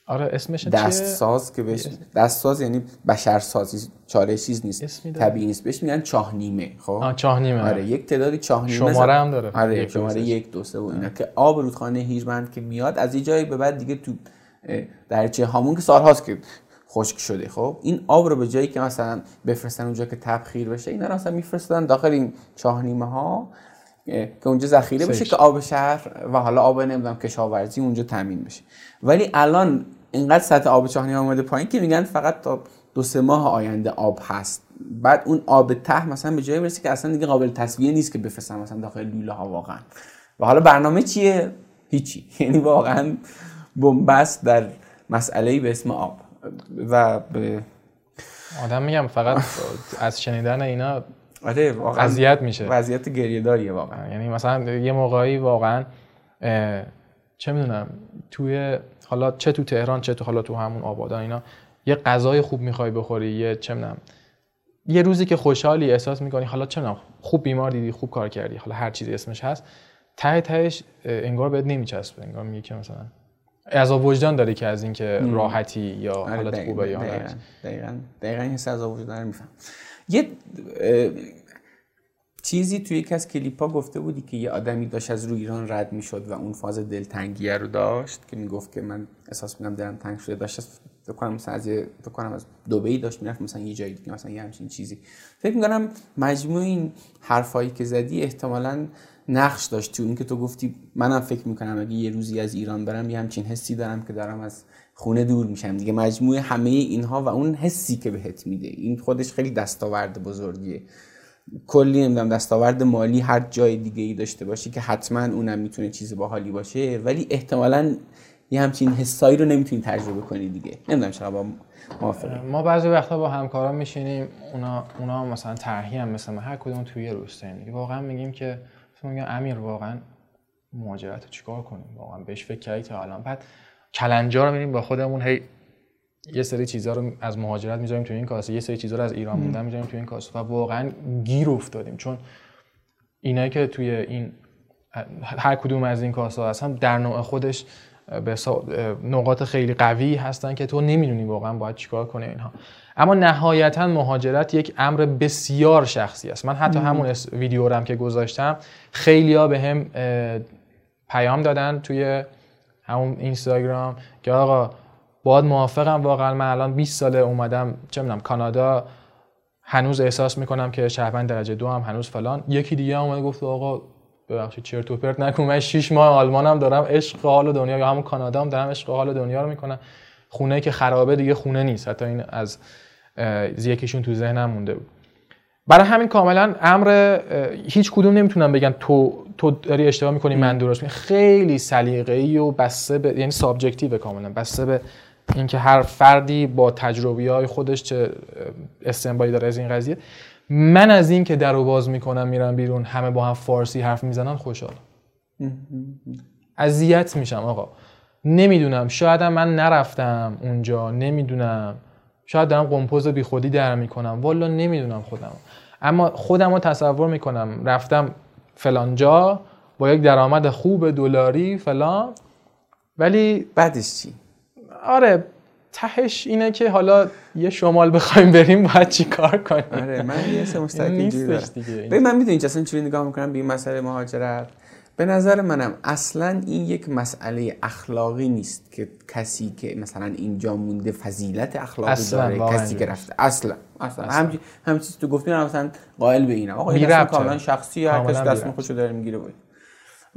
آره اسمش دستساز که بهش دستساز یعنی بشرسازی چاله چیز نیست؟ طبیعی نیست. بهش میگن چاه نیمه خب؟ آه چاه نیمه آره یک تعدادی چاه نیمه شماره هم داره. آره یک، شماره. یک دو سه و اینا که آب رودخانه هیرمند که میاد از یه جایی به بعد دیگه تو اه، دریچه هامون که سالهاست که خشک شده. خب این آب رو به جایی که مثلا بفرستن اونجا که تبخیر بشه اینا رو مثلا میفرستن داخل این چاه نیمه ها که اونجا ذخیره بشه. که آب شهر و حالا آب نمی‌دونم کشاورزی اونجا تامین بشه. ولی الان اینقدر سطح آب چاه نیمه اومده پایین که میگن فقط تا دو سه ماه آینده آب هست. بعد اون آب ته مثلا به جایی برسه که اصلا دیگه قابل تصویه نیست که بفرستن مثلا داخل لوله ها واقعا. و حالا برنامه چیه؟ هیچی. یعنی واقعا بنبست در مسئله به اسم آب. و به آدم میگم فقط از شنیدن اینا آره واقعا اذیت میشه. وضعیت گریه داریه واقعا. یعنی مثلا یه موقعی واقعا چه می‌دونم توی حالا چه تو تهران چه تو حالا تو همون آبادان اینا یه غذای خوب می‌خوای بخوری یه چه می‌دونم یه روزی که خوشحالی احساس می‌کنی حالا چه می‌دونم خوب بیمار دیدی خوب کار کردی حالا هر چیزی اسمش هست ته تهش انگار بهت نمیچسبه انگار میگه که مثلا عذاب وجدان داری که از اینکه راحتی یا آره، حالت دقیقاً، خوبه یا هر دقیقاً چیز. دقیقاً دقیقاً این از وجود رو میفهم. یه چیزی توی یکی از کلیپ ها گفته بودی که یه آدمی داشت از روی ایران رد می‌شد و اون فاز دلتنگیه رو داشت که می‌گفت که من احساس می‌کنم دلم تنگ شده. داشت از- فکر کنم مثلا از فکر کنم از دبی داشت می‌رفت مثلا یه جایی دیگه مثلا یه همچین چیزی. فکر می‌کنم مجموع این حرفایی که زدی احتمالاً نقش داشت تو اینکه تو گفتی منم فکر می‌کنم اگه یه روزی از ایران برم یه همچین حسی دارم که دارم از خونه دور میشم. دیگه مجموع همه اینها و اون حسی که بهت میده. این خودش خیلی دستاورد بزرگیه. کلی نمی‌دونم دستاورد مالی هر جای دیگه ای داشته باشی که حتما اونم می‌تونه چیز باحالی باشه ولی احتمالا یه همچین حسایی رو نمی‌تونی تجربه کنی دیگه. نمی‌دونم چرا با موافقی. ما بعضی وقتا با همکاران میشینیم اونا اونا مثلا طرحی هم مثل ما هر کدوم توی یه روستاییم واقعا میگیم که مثلا میگم امیر واقعا مهاجرت رو چیکار کنیم؟ واقعا بهش فکر کردی تا الان. بعد کلنجا رو میریم با خودمون هی یه سری چیزا رو از مهاجرت می‌ذاریم تو این کاسه یه سری چیزا رو از ایران موندن می‌ذاریم تو این کاسه و واقعا گیر افتادیم. چون اینایی که توی این هر کدوم از این کاسه هستن در نوع خودش به نقاط خیلی قوی هستن که تو نمی‌دونی واقعا باید چیکار کنی اینها. اما نهایتا مهاجرت یک امر بسیار شخصی است. من حتی همون ویدیو رو هم که گذاشتم خیلیا به هم پیام دادن توی همون اینستاگرام که آقا باید موافقم واقعا. من الان 20 ساله اومدم چه می‌دونم کانادا. هنوز احساس می‌کنم که شهروند درجه دو هم هنوز فلان. یکی دیگه اومد گفت آقا ببخشید چرت و پرت نکن من 6 ماه آلمانم دارم عشق حال دنیا یا همون کانادا هم دارم عشق حال دنیا رو می‌کنم. خونه که خرابه دیگه خونه نیست. حتی این از یکیشون تو ذهنم مونده بود. برای همین کاملا امر هیچ کدوم نمی‌تونم بگن تو تو داری اشتباه می‌کنی من درست می‌کنم. خیلی سلیقه‌ای و بسته به یعنی subjective کاملا. بسته به اینکه هر فردی با تجربه های خودش چه استنباطی داره از این قضیه. من از این که در رو باز می‌کنم میرم بیرون همه با هم فارسی حرف می‌زنن خوشحالم. اذیت میشم آقا. نمی‌دونم شاید من نرفتم اونجا نمی‌دونم. شاید دارم قمپوز بی خودی در می‌کنم. والا نمی‌دونم خودم. اما خودم رو تصور می‌کنم رفتم فلان جا با یک درآمد خوب دلاری فلان ولی بعدش چی؟ آره تهش اینه که حالا یه شمال بخوایم بریم باید چی کار کنیم؟ آره من یه سه نیستش دیگه. ببین من می‌دونی اصلا چجوری نگاه می‌کنم؟ به این مسئله مهاجرت. به نظر منم اصلا این یک مسئله اخلاقی نیست که کسی که مثلا اینجا مونده فضیلت اخلاقی داره کسی که. رفته. اصلا اصلا. اصلاً. هم هم چیزی تو مثلا قائل به اینم. آقا این. کاملا شخصی هر بی دست. خودشو داره می‌گیره. بود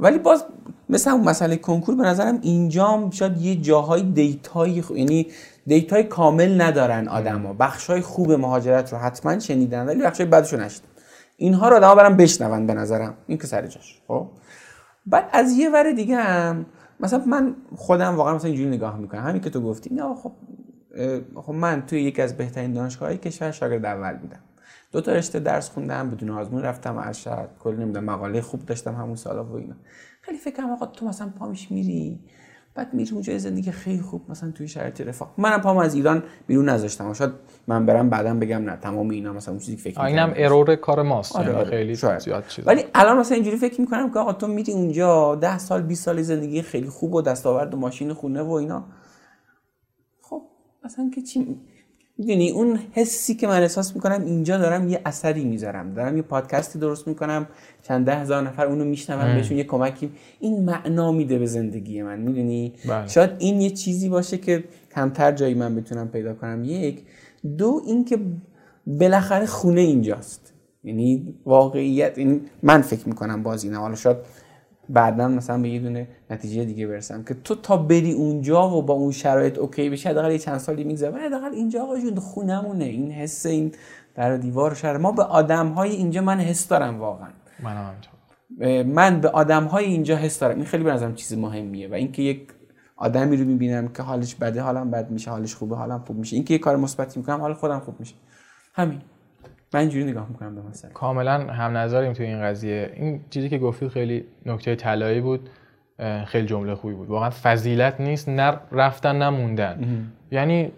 ولی باز مثل اون مسئله کنکور به نظرم اینجا شاید یه جاهای data ی خ- یعنی data ی کامل ندارن آدما. بخشای خوب مهاجرت رو حتما شنیدن ولی بخشای بدشو نشنیدن اینها رو آدما برن بشنون به نظرم. این که سر جاش خب؟ بعد از یه ور دیگه هم مثلا من خودم واقعا مثلا اینجوری نگاه می‌کنم. همین که تو گفتی نه خب خب من توی یکی از بهترین دانشگاه‌های کشور شاگرد اول بودم. دو تا رشته درس خوندم بدون آزمون رفتم ارشد. کلی نمی‌دونم مقاله خوب داشتم همون سالا و اینا. خیلی فکر کنم آقا تو مثلا پامیش میری. بعد میری اونجا زندگی خیلی خوب مثلا توی شرایط رفاه. منم پام از ایران بیرون نذاشتم. شاید من برم بعدا بگم نه تمام اینا مثلا اون چیزی که فکر اینم. ارور کار ماست. آره، یعنی آره، خیلی شاید. زیاد چیز ولی الان مثلا اینجوری فکر می‌کنم که آقا تو میری اونجا ده سال 20 سال زندگی خیلی خوب و دستاورد و ماشین خونه و اینا. خب مثلا که چی؟ می‌دونی اون حسی که من احساس می‌کنم اینجا دارم یه اثری می‌ذارم. دارم یه پادکستی درست می‌کنم چند ده هزار نفر اونو میشنون بهشون یه کمکی. این معنا میده به زندگی من می‌دونی؟ بله. شاید این یه چیزی باشه که کمتر جایی من بتونم پیدا کنم. یک. دو اینکه بالاخره خونه اینجاست. یعنی واقعیت این من فکر می‌کنم باز اینه. حالا شاید بعدا مثلا به یه دونه نتیجه دیگه برسم که تو تا بری اونجا و با اون شرایط اوکی بشی حداقل یه چند سالی میگذره. ولی حداقل اینجا آقا جون خونمونه. این حس این در دیوار شهر. ما به آدم های اینجا من حس دارم واقعا. اه، من به آدم های اینجا حس دارم. این خیلی به نظرم چیز مهمیه و اینکه یک آدمی رو می‌بینم که حالش بده حالم بد میشه حالش خوبه حالم خوب میشه. اینکه یه کار مثبتی می‌کنم حال خودم خوب میشه. همین. من اینجوری نگاه می‌کنم به مسئله کاملا هم نظریم توی این قضیه. این چیزی که گفتید خیلی نکته طلایی بود خیلی جمله خوبی بود. واقعا فضیلت نیست نه رفتن نه موندن. یعنی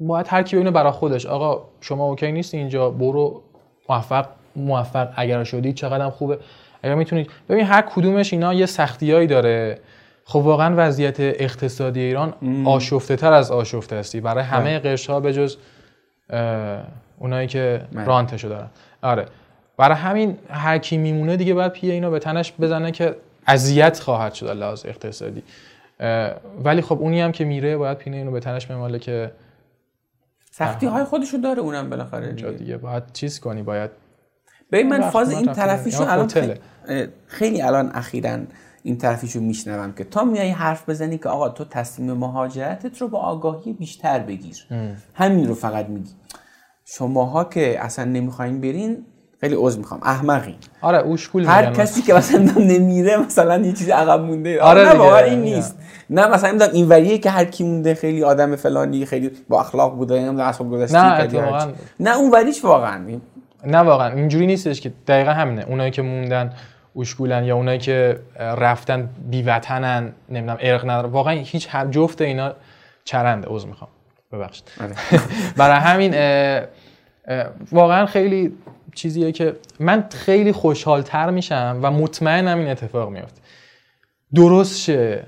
باید هر کی ببینه برای خودش آقا شما اوکی نیست اینجا برو موفق موفق اگر شدی چقدر هم خوبه. اگر می‌تونید ببین هر کدومش اینا یه سختیایی داره. خب واقعا وضعیت اقتصادی ایران آشفته تر از آشفته هستی برای همه قشر ها به جز اونایی که بله. رانتشو دارن آره برای همین هر کی میمونه دیگه باید پیه اینو به تنش بزنه که اذیت خواهد شد از لحاظ اقتصادی ولی خب اونی هم که میره باید پینه اینو به تنش بماله که سختی های خودشو داره اونم بالاخره دیگه. دیگه باید چیز کنی باید ببین من فاز این. طرفیشو الان. خیلی, خیلی الان اخیرا این طرفیشو میشنوم که تا میای حرف بزنی که آقا تو تصمیم مهاجرتت رو با آگاهی بیشتر بگیر همین رو فقط میگی شماها که اصلا نمی‌خواین برین خیلی عذر می‌خوام. احمقین. آره اوشکول هر کسی که مثلا نمیره مثلا یه چیزی عقب مونده. آره نه دیگه. واقعا این. نیست. نه مثلا می‌دونم این وریه که هر کی مونده خیلی آدم فلانی خیلی با اخلاق بوده نمی‌دونم اصلا گذشته نه،. نه اون وریش واقعا. نه واقعا. اینجوری نیستش که دقیقا همینه. اونایی که موندن اوشکولن یا اونایی که رفتن بیوطنن نمی‌دونم ارق ندارن واقعا هیچ جفت اینا چرنده عذر می‌خوام. ببخشید. آره. برای همین واقعا خیلی چیزیه که من خیلی خوشحالتر میشم و مطمئنم این اتفاق میفته. درست شه.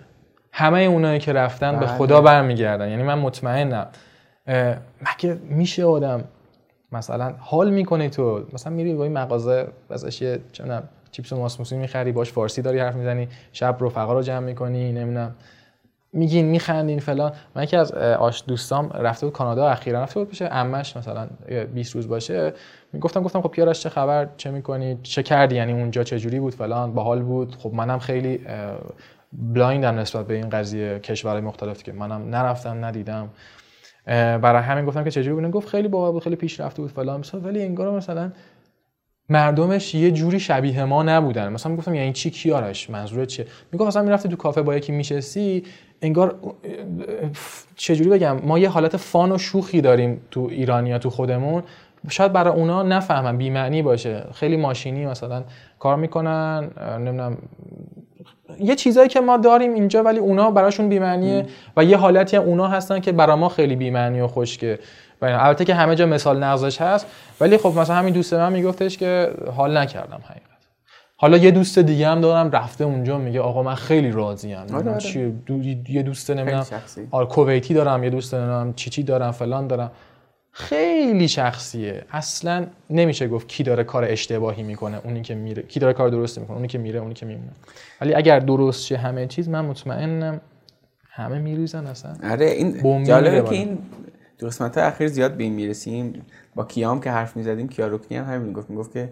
همه اونایی که رفتن به بله. خدا برمیگردن. یعنی من مطمئنم. مگه میشه آدم مثلا حال می‌کنی تو؟ مثلا میری با این مغازه ازش یه چیپس و ماسموسی می‌خری باش فارسی داری حرف می‌زنی شب رفقا رو جمع می‌کنی نمی‌دونم. میگین میخندین فلان. من یکی از آش دوستام رفته بود کانادا اخیرا. رفته بود پیش عمش مثلا یه 20 روز باشه. می‌گفتم گفتم خب پیارش چه خبر؟ چه می‌کنی؟ چه کردی؟ یعنی اونجا چه جوری بود؟ فلان. باحال بود. خب منم خیلی بلایندم نسبت به این قضیه کشورهای مختلف که منم نرفتم ندیدم. برای همین گفتم که چجوری بود؟ گفت خیلی باحال بود خیلی پیشرفته بود فلان. ولی انگار مثلا مردمش یه جوری شبیه ما نبودن. مثلا می‌گفتم یعنی چی؟ کیارش منظور چیه؟ می‌گفت مثلا می‌رفتی تو کافه با یکی میشستی انگار چجوری بگم؟ ما یه حالت فان و شوخی داریم تو ایرانیا تو خودمون. شاید برای اونا نفهمن بی‌معنی باشه. خیلی ماشینی مثلا کار می‌کنن نمی‌دونم. یه چیزایی که ما داریم اینجا ولی اونا براشون بی‌معنیه و یه حالتی هم اونا هستن که برای ما خیلی بی‌معنی و خشکه. البته که همه جا مثال نقضش هست ولی خب مثلا همین دوست من میگفتش که حال نکردم حقیقت حالا یه دوست دیگه هم دارم رفته اونجا میگه آقا من خیلی راضی ام آره. آره. دو... یه دوست نمی‌دونم آره کویتی دارم یه دوست نمی‌دونم چی دارم فلان دارم. خیلی شخصیه. اصلا نمیشه گفت کی داره کار اشتباهی می‌کنه اونی که میره کی داره کار درست می‌کنه اونی که میره اونی که میمونه. ولی اگر درست شه همه چیز من مطمئنم همه میریزن اصلا. آره این جالبه که این تو قسمت اخیر زیاد به این می‌رسیم. با کیام که حرف می‌زدیم کیاروکنی هم همین می‌گفت. می‌گفت که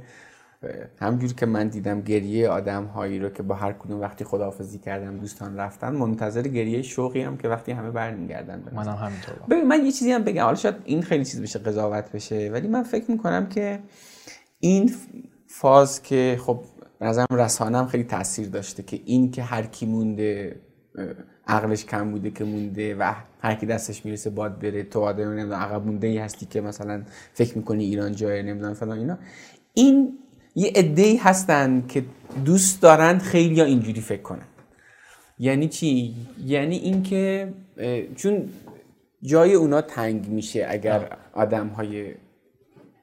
همجوری که من دیدم گریه آدم هایی رو که با هر کدوم وقتی خداحافظی کردم دوستان رفتن منتظر گریه شوقی هم که وقتی همه برمیگردن منم همینطور. ببین من یه چیزی هم بگم. حالا شاید این خیلی چیز بشه قضاوت بشه. ولی من فکر می‌کنم که این فاز که خب نظرم رسانه هم خیلی تاثیر داشته که این که هر کی مونده عقلش کم بوده که مونده و هر کی دستش می‌رسه باد بره. تو آدم نمی‌دونم عقب مونده ای هستی که مثلا فکر می‌کنی ایران جای نمی‌دونم فلان اینا. این یه عده هستن که دوست دارن خیلی اینجوری فکر کنن. یعنی چی؟ یعنی اینکه چون جای اونا تنگ میشه اگر آدم های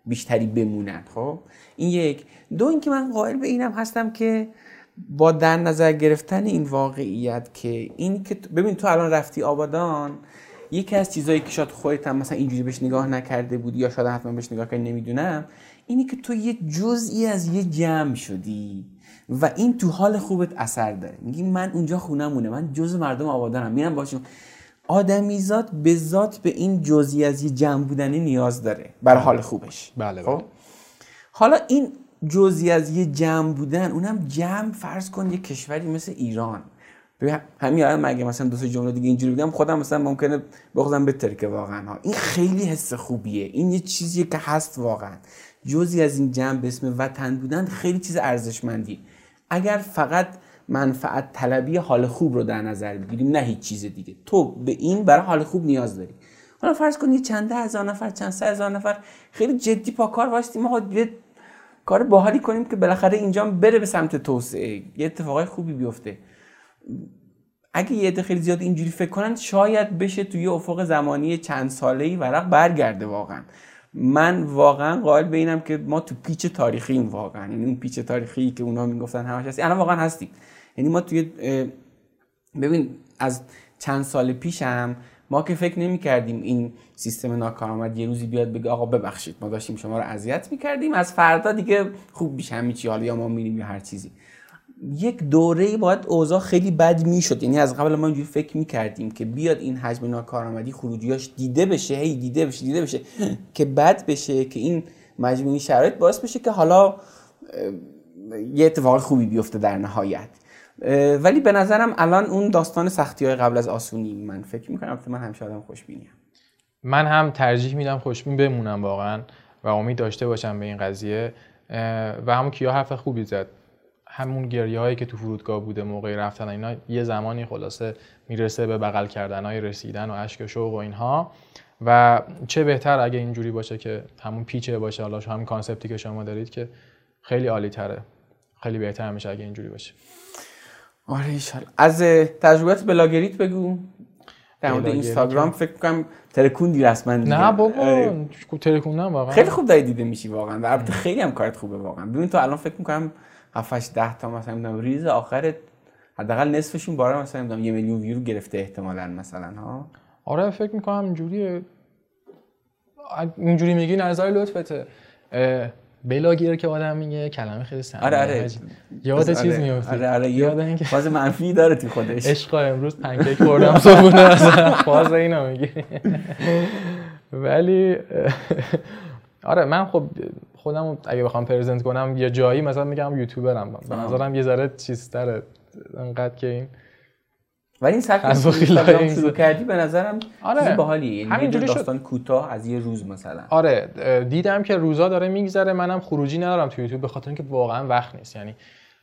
بیشتری بمونن خب؟ این یک. دو اینکه من قائل به اینم هستم که با در نظر گرفتن این واقعیت که این که ببین تو الان رفتی آبادان یکی از چیزایی که شاید خودت هم مثلا اینجوری بهش نگاه نکرده بودی یا شاید حتما بهش نگاه کردی نمی‌دونم اینی که تو یه جزئی از یه جمع شدی و این تو حال خوبت اثر داره میگی من اونجا خونمونه من جز مردم آبادانم میرم باشون آدمیزاد به ذات به این جزئی از یه جمع بودنی نیاز داره بر حال خوبش بله, خب؟ بله. حالا این جزئی از یه جمع بودن اونم جمع فرض کن یه کشوری مثل ایران. همین الان مگه مثلا دو سه جمله دیگه اینجوری بودم خودم مثلا ممکنه بخوام بترکه واقعا. ها این خیلی حس خوبیه. این یه چیزیه که هست واقعا. جزی از این جمع به اسم وطن بودن خیلی چیز ارزشمندی. اگر فقط منفعت طلبی حال خوب رو در نظر بگیریم نه هیچ چیز دیگه. تو به این برای حال خوب نیاز داری. حالا فرض کن یه چند هزار نفر چند سه هزار نفر خیلی جدی پا کار واسطیم ما یه کار باحالی کنیم که بالاخره اینجا بره به سمت توسعه. یه اتفاقای خوبی بیفته. اگه یه عده خیلی زیاد اینجوری فکر کنن شاید بشه توی افق زمانی چند ساله ای ورق برگرده واقعا. من واقعا قائل به اینم که ما تو پیچ تاریخی این واقعا. یعنی اون پیچ تاریخی که اونا می‌گفتن همش هستی. الان واقعا هستیم. یعنی ما توی ببین از چند سال پیشم ما که فکر نمی کردیم این سیستم ناکارآمد یه روزی بیاد بگه آقا ببخشید ما داشتیم شما رو اذیت می کردیم از فردا دیگه خوب میشه همین چی حالا یا ما میریم یا هر چیزی. یک دوره باید اوضاع خیلی بد می‌شد. یعنی از قبل ما اینجوری فکر می‌کردیم که بیاد این حجم ناکارآمدی خروجیاش دیده بشه هی دیده بشه دیده بشه که بد بشه که این مجموعی شرایط باعث بشه که حالا یه اتفاق خوبی بیفته در نهایت. ولی به نظرم الان اون داستان سختی های قبل از آسونی من فکر می‌کنم من همیشه آدم خوشبینیم من هم ترجیح میدم خوشبین بمونم واقعا و امید داشته باشم به این قضیه. و همون کیا حرف خوبی زد. همون گریه هایی که تو فرودگاه بوده موقع رفتن اینا یه زمانی خلاصه می‌رسه به بغل کردن های رسیدن و اشک و شوق و اینها. و چه بهتر اگه اینجوری باشه که همون پیچه باشه حالا همون کانسپتی که شما دارید که خیلی عالی تره خیلی بهتر میشه اگه اینجوری باشه. آره ایشالا از تجربت بلاگریت بگو. در مورد اینستاگرام فکر کنم ترکوندی رسما نه بابا آره. ترکوندم واقعا. خیلی خوب داری دیده میشی واقعا. و البته خیلی هم کارت خوبه واقعا. ببین تو الان فکر می‌کنم 7 ده تا مثلا می‌دونم reels آخرت حداقل نصفشون بارا مثلا می‌دونم یه میلیون ویو گرفته احتمالا مثلا ها؟ آره فکر می‌کنم اینجوریه. اینجوری میگی نظر لطفته. بلاگیر که آدم میگه کلمه خیلی سنگینه. آره آره. یاد آره چیز میفته؟ آره آره یاد اینکه فاز منفی داره تو خودش. عشق امروز پنکیک خوردم صبحونه مثلا فاز اینا میگه. ولی آره من خب خودم اگه بخوام پرزنت کنم یه جایی مثلا میگم یوتیوبرم. به نظرم یه ذره چیز تره انقدر که این ولی این سبک اینستاگرام این- شروع کردی به نظرم آره. چیز باحالیه. یعنی همینجوری. داستان کوتاه از یه روز مثلا. آره دیدم که روزا داره میگذره منم خروجی ندارم تو یوتیوب به خاطر اینکه واقعا وقت نیست. یعنی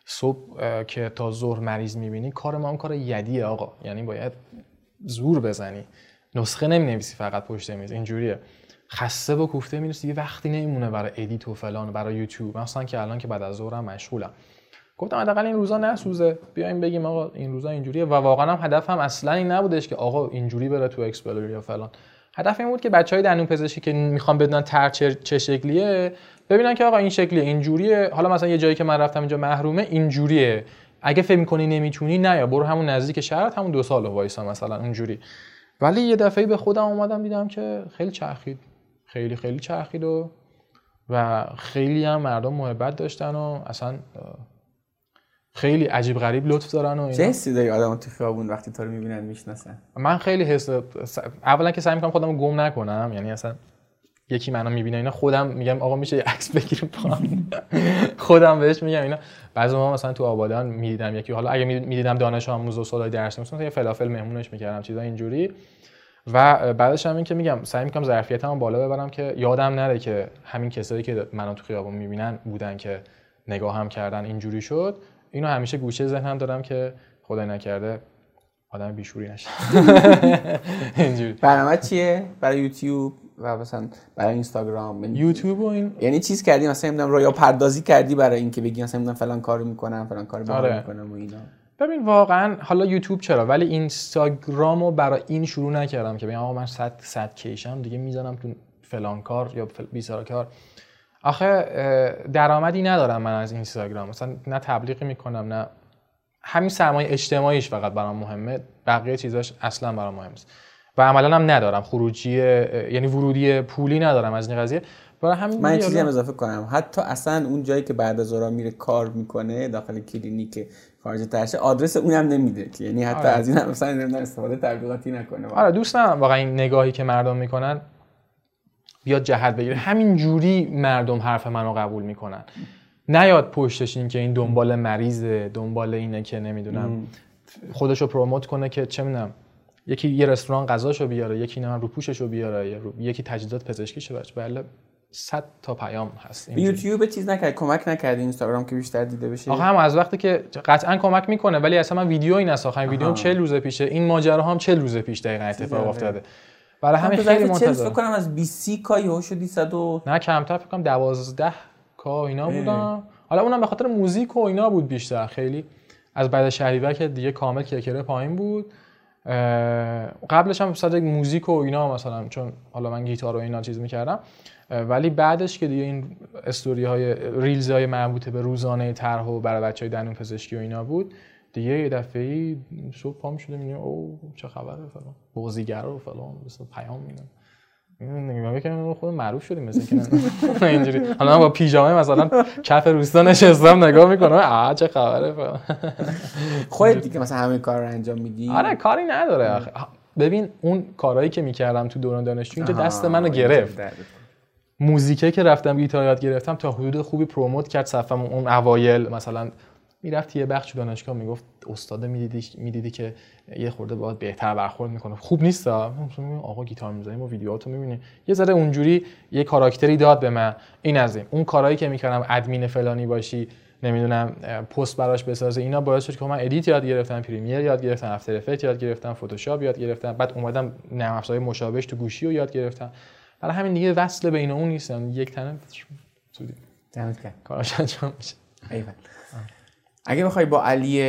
صبح که تا ظهر مریض می‌بینی کار ما هم کار یدیه آقا. یعنی باید زور بزنی. نسخه نمی‌نویسی فقط پشت میز. اینجوریه. خسته و کوفته می‌رسی دیگه وقتی نمیمونه برای edit و فلان برای یوتیوب. مثلا که الان که بعد از ظهرم مشغولم. گفتم حداقل این روزا نسوزه. بیایم بگیم آقا این روزا اینجوریه و واقعا هم هدفم اصلا این نبودش که آقا اینجوری بره تو explore یا فلان. هدف این بود که بچهای دندون پزشکی که می‌خوان بدونن تر چه, شکلیه ببینن که آقا این شکلیه اینجوریه. حالا مثلا یه جایی که من رفتم اینجا محرومه اینجوریه. اگه فکر می‌کنی نمی‌تونی نه یا برو همون نزدیک شهرت همون دو سال وایسا مثلا اونجوری ولی یه دفعه به خودم اومدم دیدم که خیلی چرخید. خیلی خیلی چرخید و و خیلی هم مردم محبت داشتن و اصلا خیلی عجیب غریب لطف دارن و چه اینا. حسی داری آدم تو خیابون وقتی تو رو می‌بینن می‌شناسن من خیلی حس اولا که سعی می‌کنم خودم رو گم نکنم یعنی اصلا یکی منو می‌بینه اینا خودم میگم آقا میشه یه عکس بگیریم با هم. خودم بهش میگم اینا بعضی ما مثلا تو آبادان می‌دیدم یکی حالا اگه می‌دیدم دانش آموز و سالای درس مثلا یه فلافل مهمونش می‌کردم چیزا اینجوری و بعدش هم این که میگم سعی می‌کنم ظرفیتمو بالا ببرم که یادم نره که همین کسایی که منو تو خیابون می‌بینن بودن که نگاهم کردن اینجوری شد اینو همیشه گوشه ذهنم دارم که خدای نکرده آدم بیشوری نشه. اینجوری. برنامه چیه؟ برای یوتیوب و مثلا برای اینستاگرام یعنی- یوتیوب و این یعنی چیز کردی؟ مثلا نمی‌دونم رویا پردازی کردی برای اینکه بگی مثلا نمی‌دونم فلان کارو می‌کنم فلان کارو آره. می‌کنم و اینا. ببین واقعا حالا یوتیوب چرا؟ ولی اینستاگرام رو برای این شروع نکردم که بگم آقا من صد صد کیشم دیگه می‌زنم تو فلان کار یا فل... بیسار کار. آخه درآمدی ندارم من از اینستاگرام. مثلا نه تبلیغی می‌کنم نه همین سرمایه اجتماعیش فقط برام مهمه. بقیه چیزاش اصلا برام مهم نیست. و عملا هم ندارم. خروجی یعنی ورودی پولی ندارم از این قضیه. برای همین من چیزی هم اضافه کنم. حتی اصلا اون جایی که بعد از میره کار می‌کنه داخل کلینیک خارج ترشه آدرس اونم نمیده که. یعنی حتی آره. از این هم مثلا نمی‌دونم استفاده تبلیغاتی نکنه. آره دوست ندارم واقعا این نگاهی که مردم می‌کنن بیاد جهت بگیره همین جوری مردم حرف منو قبول می‌کنن. نیاد پشتش این که این دنبال مریضه دنبال اینه که نمی‌دونم خودشو پروموت کنه که چه می‌دونم یکی یه رستوران غذاشو بیاره یکی نه رو پوششو بیاره یا یکی تجهیزات پزشکیشو بچه بله صد تا پیام هست. یوتیوب چیز نکرد کمک نکردی اینستاگرام که بیشتر دیده بشه؟ آخه هم از وقتی که قطعا کمک می‌کنه ولی اصلا من ویدیو این است آخرین ویدیوم آها. 40 روز پیشه. این ماجرا هم 40 روز پیش دقیقا اتفاق. افتاده. برای همین خیلی منتظر فکر کنم از 20 کا یهو شدی 100 و نه کمتر فکر کنم 12 کا اینا. بودم. حالا اونم به خاطر موزیک و اینا بود بیشتر. خیلی از بعد شهریور که دیگه کامل کرکره پایین بود. قبلش هم صد موزیک و اینا مثلا چون حالا من گیتار و اینا چیز می‌کردم. ولی بعدش که دیگه این استوری های ریلز های مربوط به روزانه طرح و برای بچه های دندون پزشکی و اینا بود دیگه یه دفعه ای صبح پا می‌شدیم می‌بینیم او چه خبره فلان. بغضیگر و فلان مثلا پیام میدن. نگاه می‌کنم خود معروف شدیم مثل که اینجوری. حالا من با پیژامه مثلا کف روستا نشستم نگاه می‌کنم آ چه خبره فلان. خودت دیگه مثلا همه کار رو انجام میدی؟ آره کاری نداره آخه. ببین اون کارهایی که می‌کردم تو دوران دانشجو اینجا دست منو گرفت. موزیکه که رفتم گیتار یاد گرفتم تا حدود خوبی پروموت کرد صفم اون اوایل مثلا می‌رفت یه بخش دانشگاه می‌گفت استاد می‌دیدی می‌دیدی که یه خورده باید بهتر برخورد می‌کنه. خوب نیست آقا گیتار می‌زنیم و ویدیوهاتو می‌بینی یه ذره اونجوری یه کاراکتری داد به من. این از این. اون کارهایی که می‌کردم ادمین فلانی باشی نمی‌دونم پست براش بسازه اینا باعث شد که من edit یاد گرفتم Premiere یاد گرفتم After Effects یاد گرفتم فتوشاپ یاد گرفتم. بعد اومدم نرم افزارهای مشابهش تو گوشی رو یاد گرفتم. برای همین دیگه وصل بین اون نیستم. یک تنه سودی دمت گرم. کاراش انجام میشه. اگه بخوای با علی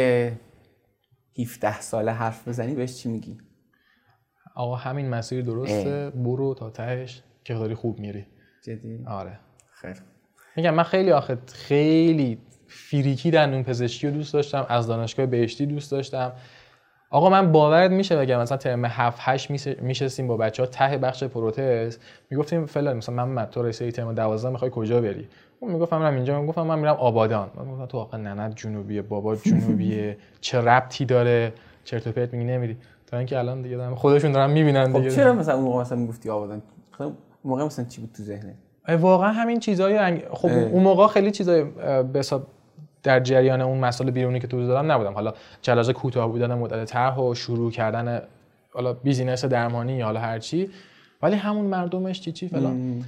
17 ساله حرف بزنی بهش چی میگی؟ آقا همین مسیر درسته. برو تا تهش که داری خوب میری. جدی؟ آره. خیر. میگم من خیلی آخه خیلی فیریکی دندون پزشکی رو دوست داشتم از دانشگاه بهشتی دوست داشتم. آقا من باورت میشه بگم مثلا ترم 7 8 میشستیم با بچه ها ته بخش پروتز. می‌گفتیم فلان مثلا من تو رسیدی ترم 12 می‌خوای کجا بری؟ اون می‌گفت من اینجا من گفتم من میرم آبادان. من گفتم تو آقا ننت جنوبیه بابا جنوبیه. چه ربطی داره؟ چرت و پرت میگی نمیری. تا اینکه الان دیگه دارم خودشون دارن می‌بینن خب دیگه. چرا مثلا اون موقع مثلا می‌گفتی آبادان؟ خب موقع مثلا چی بود تو ذهنت؟ واقعا همین چیزای انگ... خب اه. اون موقع خیلی چیزای به حساب در جریان اون مسائل بیرونی که توضیح دادم نبودم. حالا چلاز کوتاه بودن مدت طرح و شروع کردن حالا بیزینس درمانی یا حالا هر چی. ولی همون مردمش چی چی فلان.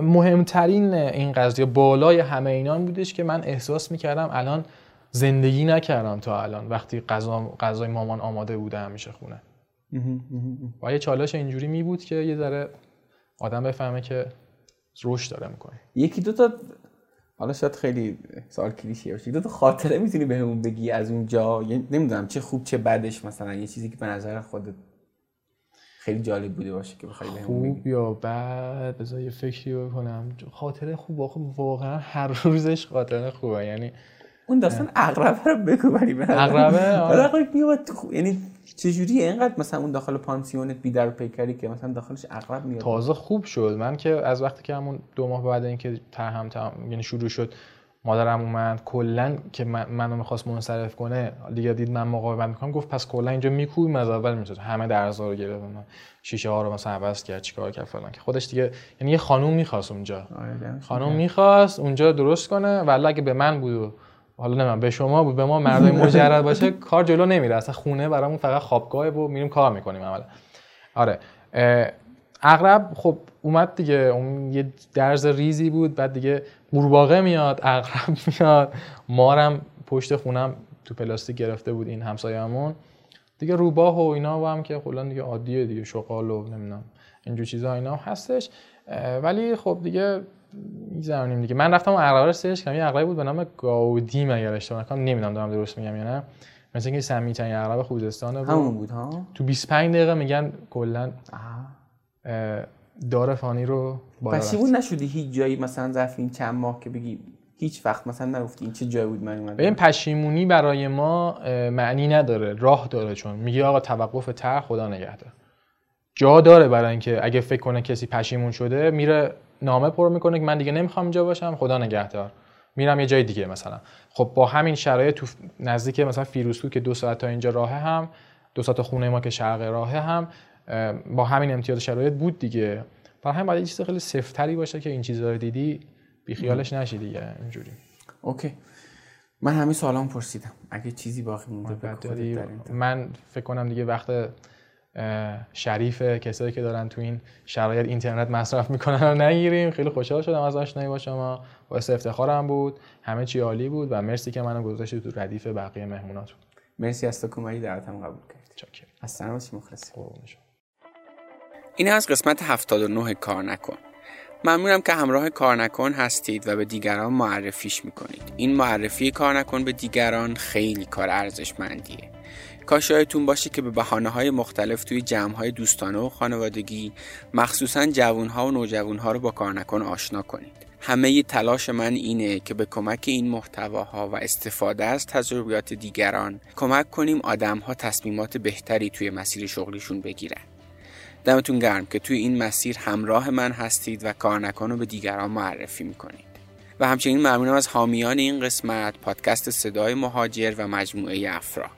مهمترین این قضیه بالای همه اینان بودش که من احساس می‌کردم الان زندگی نکردم تا الان. وقتی غذا غذای مامان آماده بوده همیشه خونه. و یه چالش اینجوری می بود که یه ذره آدم بفهمه که رشد داره می‌کنه. یکی دو تا حالا شاید خیلی سوال کلیشه باشه. دو تا خاطره می‌تونی بهمون بگی از اونجا؟ نمی‌دونم چه خوب چه بدش مثلا. یه چیزی که به نظر خودت خیلی جالب بوده باشه که بخوای بهمون خوب یا بد؟ بذار یه فکری بکنم. خاطره خوب واقعا هر روزش خاطره خوبه. یعنی اون داستان اقربه رو بگو ولی اقربه آره. یعنی چجوری اینقدر مثلا اون داخل پانسیونت بیدر پیکری که مثلا داخلش اقرب میاد. تازه خوب شد. من که از وقتی که همون دو ماه بعد اینکه ترهم تم یعنی شروع شد مادرم اومد کلا که من منو می‌خواست منصرف کنه دیگه دید من مقاومت می‌کنم گفت پس کلا اینجا میکوبیم از اول می‌شد همه درزا رو گرفت شیشه ها رو مثلا عوض کرد چیکار کرد فلان. که خودش دیگه یعنی یه خانوم می‌خواست اونجا. آره، خانوم می‌خواست اونجا درست کنه ولی اگه به من بود حالا نه به شما بود به ما مردای مجرد باشه کار جلو نمیره. اصلا خونه برامون فقط خوابگاه و میریم کار می‌کنیم عملا. آره. اغرب خب اومد دیگه. اون یه درز ریزی بود بعد دیگه قورباغه میاد اغرب میاد. مارم پشت خونم تو پلاستیک گرفته بود این همسایه‌مون. دیگه روباه و اینا و هم که کلا دیگه عادیه دیگه شغال و نمی‌دونم اینجور چیزا اینا هستش. ولی خب دیگه میگذرونیم دیگه. من رفتم اغربه رو سرچ کردم. یه اغربی بود به نام گاودی اگر اشتباه نکنم. نمی‌دونم دارم درست میگم یا نه. مثل اینکه سمی ترین اغرب خوزستان بود. همون بود ها؟ تو 25 دقیقه میگن کلا دار فانی رو بالا بود؟ نشدی هیچ جایی مثلا ظرف این چند ماه که بگی هیچ وقت مثلا نگفتی این چه جایی بود من اومدم؟ این پشیمونی برای ما معنی نداره. راه داره چون میگه آقا توقف تر خدا نگهدار. جا داره برای اینکه اگه فکر کنه کسی پشیمون شده میره نامه پر می‌کنه که من دیگه نمی‌خوام اینجا باشم خدا نگهدار. میرم یه جای دیگه مثلا. خب با همین شرایط تو نزدیک مثلا فیروسکو که دو ساعت تا اینجا راه هم دو ساعت خونه ما که شرق راه هم با همین امتیاز شرایط بود دیگه. برای همین باید یه چیز خیلی سفتری باشه که این چیزا رو دیدی بیخیالش نشی دیگه اینجوری. اوکی. من همین سوالام پرسیدم. اگه چیزی باقی مونده من فکر کنم دیگه وقت شریف کسایی که دارن تو این شرایط اینترنت مصرف می‌کنن رو نگیریم. خیلی خوشحال شدم از آشنایی با شما. باعث افتخارم بود. همه چی عالی بود و مرسی که منو گذاشتید تو ردیف بقیه مهموناتون. مرسی از تو کمایی دعوتم قبول کردی. چاکر از سلامتی مخلص این از قسمت 79 کار نکن. ممنونم که همراه کار نکن هستید و به دیگران معرفیش می‌کنید. این معرفی کار نکن به دیگران خیلی کار ارزشمندیه. کاش یادتون باشه که به بحانه های مختلف توی جمع های دوستانه و خانوادگی مخصوصا جوون ها و نوجوان ها رو با کار نکن آشنا کنید. همه تلاش من اینه که به کمک این محتواها و استفاده از تجربیات دیگران کمک کنیم آدم ها تصمیمات بهتری توی مسیر شغلیشون بگیرن. دمتون گرم که توی این مسیر همراه من هستید و کار نکن رو به دیگران معرفی می‌کنید. و همچنین ممنونم از حامیان این قسمت پادکست صدای مهاجر و مجموعه افراک